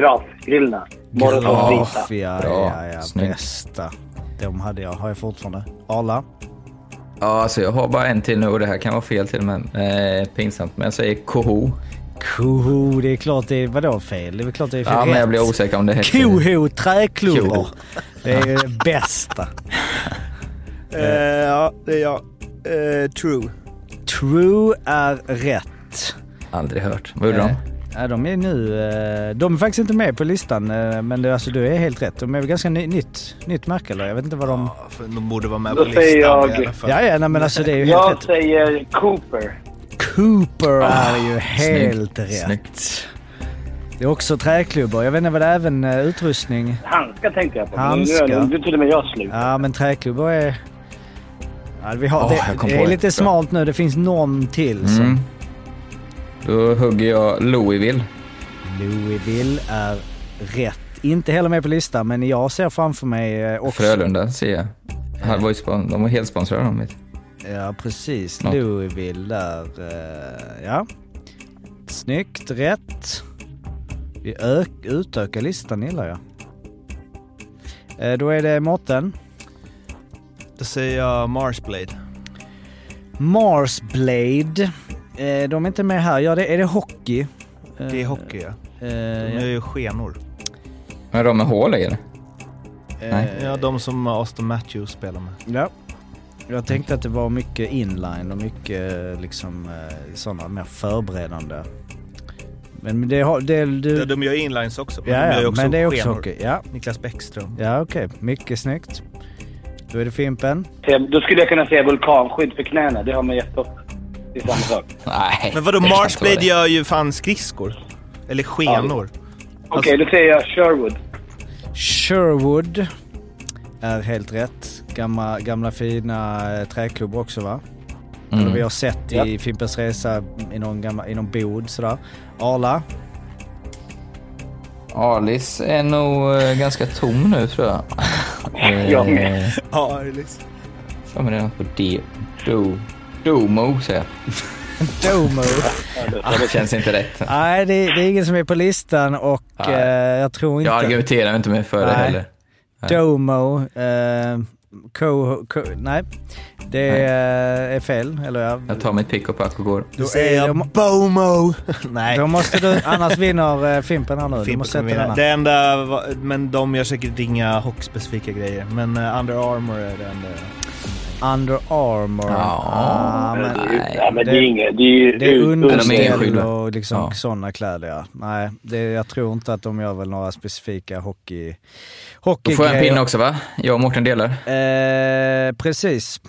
A: Morgondagens vita.
I: Graf, ja,
B: Bra.
I: ja, ja.
B: Snyggt.
I: Bästa. De hade jag, har jag fortfarande. Arla?
B: Ja, alltså jag har bara en till nu och det här kan vara fel till men eh, pinsamt. Men jag säger Koho.
I: Koho, det är klart det är... Vadå fel? Det är väl klart det är fel.
B: Ja, men jag blir osäker om det heter...
I: Koho träklubbor. Det är ju det bästa.
G: Eh, ja, det är jag. Eh, true.
I: True är rätt.
B: Aldrig hört. Vad gjorde de?
I: Eh, Ja, de är nu... De är faktiskt inte med på listan, men det, alltså, du är helt rätt. De är väl ganska ny, nytt, nytt märke eller? Jag vet inte vad de...
G: Ja, de borde vara med
A: Då
G: på listan
A: jag-
G: i alla fall.
I: Ja, ja, nej, men alltså det är ju helt
A: Jag
I: rätt.
A: säger Cooper.
I: Cooper är ju helt
B: snyggt,
I: rätt.
B: snyggt.
I: Det är också träklubbor. Jag vet inte vad det är, även eh, utrustning.
A: Handskar tänkte jag på.
I: Handskar.
A: Nu till och med jag slut.
I: Ja, men träklubbor är... Ja, vi har,
B: jag
I: det, det är lite
B: bra.
I: smalt nu. Det finns någon till.
B: Mm. Då hugger jag Louisville.
I: Louisville är rätt. Inte heller med på listan, men jag ser framför mig eh, också...
B: Frölunda ser jag. Han var ju spon- de var helt sponsrade de vet.
I: Ja, precis.
B: Något.
I: Louisville där. eh, ja. Snyggt, rätt. Vi ök, utökar listan gillar jag. Eh, då är det Mårten.
G: Då säger jag Marsblade.
I: Marsblade. Eh, de är inte med här. Ja, det, är det hockey?
G: Det är hockey ja. De är ju skenor.
B: Men de med hål i eller? nej.
G: Ja, de som Austin Matthews spelar med.
I: Ja. Jag tänkte att det var mycket inline och mycket eh, liksom sådana mer förberedande. Men det har... Det, du,
G: Ja, de gör inlines också. Men
I: ja,
G: de gör
I: ja,
G: också
I: men det är också
G: skenor.
I: hockey. Ja,
G: Niklas Bäckström.
I: ja okej. Mycket snyggt. Då är det Fimpen.
A: Då skulle jag kunna säga vulkanskydd för knäna. Det har man gett upp. Det är samma sak.
B: Nej.
G: Men vadå, Marsblade gör ju fan skridskor. Eller skenor.
A: Okej, då säger jag Sherwood.
I: Sherwood är helt rätt. Gamla, gamla fina eh, träklubbor också va? Eller vi
B: Mm.
I: har sett i
A: Ja.
I: Fimpens Resa i någon, gamla, i någon bod sådär. Arla.
B: Alice är nog eh, ganska tom nu tror jag.
A: Jag
B: Eh,
A: med.
G: Ja, Alice.
B: Vad är det något på D? Do. Domo säger jag.
I: Domo.
B: Det känns inte rätt.
I: Nej, det, det är ingen som är på listan och
B: Nej.
I: eh, jag tror inte...
B: Jag argumenterar inte mer för det
I: Nej.
B: heller.
I: Domo, eh, co, co, nej. Det är, är fel, eller ja.
B: Jag tar mitt pick och pack och går.
I: Då är jag
G: Bomo! Nej.
I: Då måste du, annars vinner eh, Fimpen här nu. Du
G: Fimpen
I: måste
G: kommer
I: sätta
G: vinna.
I: den här.
G: Det enda, men de gör säkert inga hockeyspecifika grejer. Men uh, Under Armour är det enda.
I: Under Armour.
B: Ja,
I: Ah,
A: Men
I: men,
A: det, ja, men det är inget... Det är
I: det är
B: De är
I: underställ och liksom
B: Ja.
I: sådana kläder ja. Nej, det, jag tror inte att de gör väl några specifika hockey...
B: Då får jag en pinne också va? Jag och Mårten delar.
I: Eh, precis.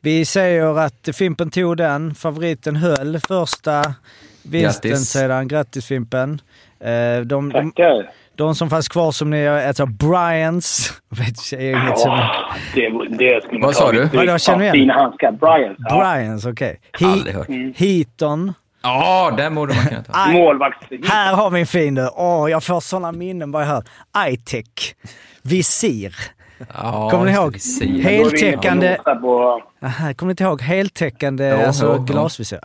I: Vi säger att Fimpen tog den. Favoriten höll första vinsten
B: Grattis.
I: sedan. Grattis Fimpen. Eh, de, de,
A: Tackar.
I: De som fanns kvar som ni alltså Bryans. Vet jag inget som...
A: Åh, det, det skulle man
B: Vad sa du?
A: med.
I: Vadå, känner igen?
A: Fina handskar. Brian. Ja.
I: Bryans, okej.
B: Aldrig hört.
I: Heaton.
B: Ja, den borde man kunna ta.
I: Aj,
A: Målvakts...
I: här har vi en fin du. Åh, jag får sådana minnen bara jag hör. iTech. Visir.
B: Ja,
I: Kommer ni ihåg? Heltäckande... Aha, kommer ni inte ihåg? Heltäckande
B: Jo,
I: alltså glasvisir.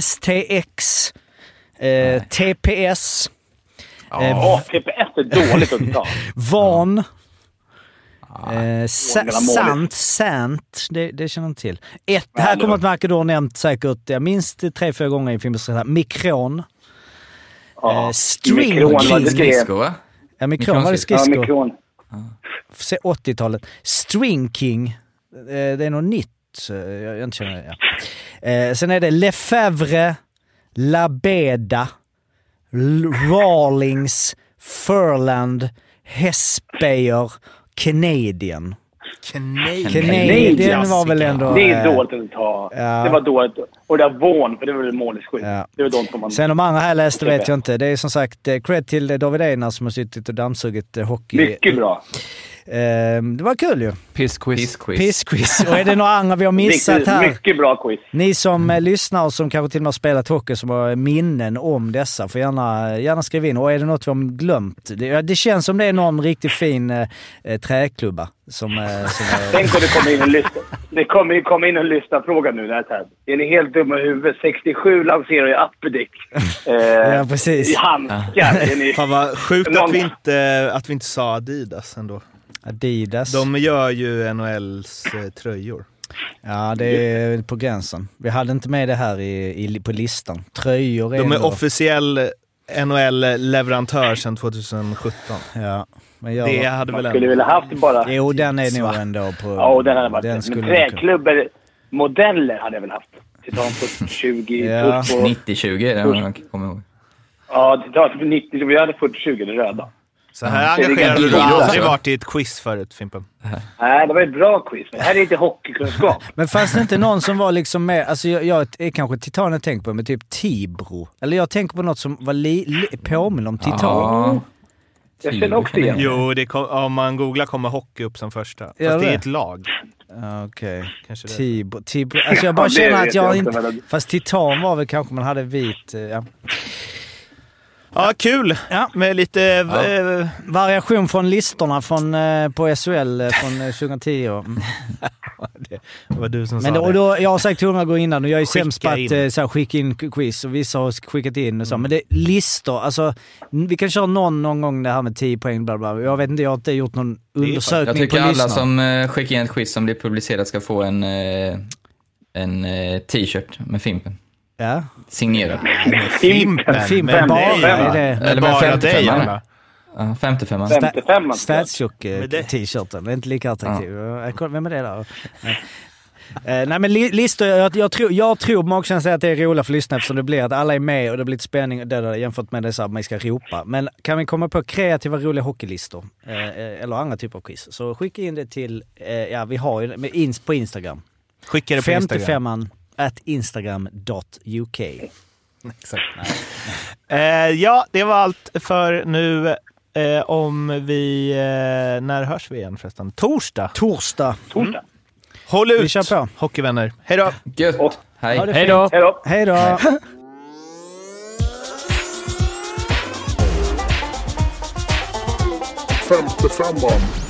I: STX. Eh, TPS. Eh,
A: Åh, TPS är dåligt att ta.
I: Van. Eh, sa-
A: det
I: sant, sant, det, det känner jag inte till. Ett,
A: Nej,
I: här
A: det
I: kommer ett märke du har nämnt säkert ja, minst tre, fyra gånger i filmen. Mikron.
A: Ja.
I: Eh, String
A: Mikron, det
I: King.
A: skrev.
B: Skridskor va?
I: Ja, Mikron var det
A: Ja,
I: skridskor.
A: mikron.
I: Se 80-talet. String King. Eh, det är något nytt. eh, Jag, jag inte känner det. Ja. Eh, sen är det Lefebvre, Labeda, Rawlings, Furland, Hespeyer, Canadian.
G: Canadian.
I: Canadian var väl ändå...
A: Det är
I: eh,
A: dåligt att ta.
I: ja.
A: Det var dåligt. Och det där Vaughn, för det var väl målskydd.
I: Ja.
A: Det var de som man...
I: Sen de andra här läste vet jag inte. Det är som sagt eh, cred till David Einar som har suttit och dammsugit eh, hockey.
A: Mycket bra.
I: Eh, det var kul ju.
H: Pissquiz.
B: Pissquiz.
I: Pissquiz. Och är det några andra vi har missat
A: Mycket,
I: här?
A: mycket bra quiz.
I: Ni som eh, lyssnar och som kanske till och med har spelat hockey som har minnen om dessa får gärna, gärna skriva in. Och är det något vi har glömt? Det, ja, det känns som det är någon riktigt fin eh, eh, träklubba som... Eh, som är,
A: Tänk om det kommer in en lyssna. Det kommer komma in en lyssnarfråga nu. Där, här. Är ni helt dumma i huvudet? 67 lanserar ju Apedic. Eh,
I: Ja, precis.
A: I handskar. Är ni...
G: Fan vad sjukt
A: Någon-
G: att vi, inte, att vi inte sa Adidas ändå.
I: Adidas.
G: De gör ju NHLs eh, tröjor.
I: Ja, det är på gränsen. Vi hade inte med det här i, i, på listan. Tröjor är
G: De är
I: ändå-
G: officiell NHL-leverantör sedan 2017.
I: Ja, men jag,
G: Det hade
A: Man
G: väl
A: skulle
G: ändå...
A: vilja haft bara...
I: Jo, den är nog ändå på...
A: Ja, och den hade varit...
I: den
A: men
I: skulle man kunna-
A: träklubbor, modeller hade jag väl haft. Titan 40-20,
I: Ja.
A: Turbo.
B: 90-20 är det jag kommer ihåg.
A: Ja, Titan 90. Vi hade 40-20, det röda.
G: Så här
A: Det är
G: engagerad har du
B: ganska
G: aldrig varit i ett quiz förut, Fimpen.
A: Nej, det var ett bra quiz. Men det här är inte hockeykunskap.
I: Men fanns det inte någon som var liksom med, alltså jag, jag är kanske Titan jag tänker på, men typ Tibro. Eller jag tänker på något som var li, li, påminner om Titan.
B: Ja.
A: Jag känner också igen.
G: Jo, det kom, om man googlar kommer hockey upp som första. Fast
I: Gör
G: det är ett lag.
I: Ja, Okej.
G: Kanske det.
I: Tibro, Tibro. Alltså jag bara
A: Ja,
I: känner att
A: jag
I: jag inte... Fast Titan var väl kanske man hade vit... eh, Ja.
G: Ja, kul!
I: Ja.
G: Med lite... eh,
I: Variation från listorna från, eh, på SHL eh, från eh, 2010. Mm.
G: det var du som
I: Men
G: sa det.
I: då, jag har sagt hundra gånger innan och jag är
G: Skicka
I: sämst på att
G: in.
I: eh, så här, skicka in quiz och vissa har skickat in och så. Men det listor, alltså vi kan köra någon, någon gång det här med 10 poäng bla bla. Jag vet inte, jag har inte gjort någon undersökning
B: Jag tycker
I: på
B: alla
I: lyssnarna.
B: som eh, skickar in ett quiz som blir publicerat ska få en, eh, en eh, t-shirt med Fimpen.
I: Ja.
B: Signerad.
G: Fimpen!
I: Fimpen
G: med
I: bara, är det-
B: Eller
G: bara
B: 55
G: dig,
B: eller?
G: va?
B: Ja, 55
A: 55 man.
I: Statstjock
G: Med det.
I: t-shirten. Det är inte lika attraktiv. Jag kollar- Vem är det då? Nej. Eh, nej men li- listor, jag, jag, tror, jag tror magkänslan säger att det är roligt för lyssnarna eftersom det blir att alla är med och det blir lite spänning och det där, jämfört med det så att man ska ropa. Men kan vi komma på kreativa roliga hockeylistor eh, eh, eller andra typer av quiz så skicka in det till, eh, ja vi har ju det på Instagram.
G: Skicka det på Instagram.
I: 55an at instagram.uk.
G: Exakt. Eh, ja, det var allt för nu. Eh, om vi... Eh, när hörs vi igen förresten? Torsdag.
I: Torsdag.
A: Torsdag.
G: Håll ut,
I: Vi kör på.
G: hockeyvänner. Hej då!
B: Gött!
I: Det
H: Hej då!
A: Hej då!
I: Hej då!
J: Femte femman.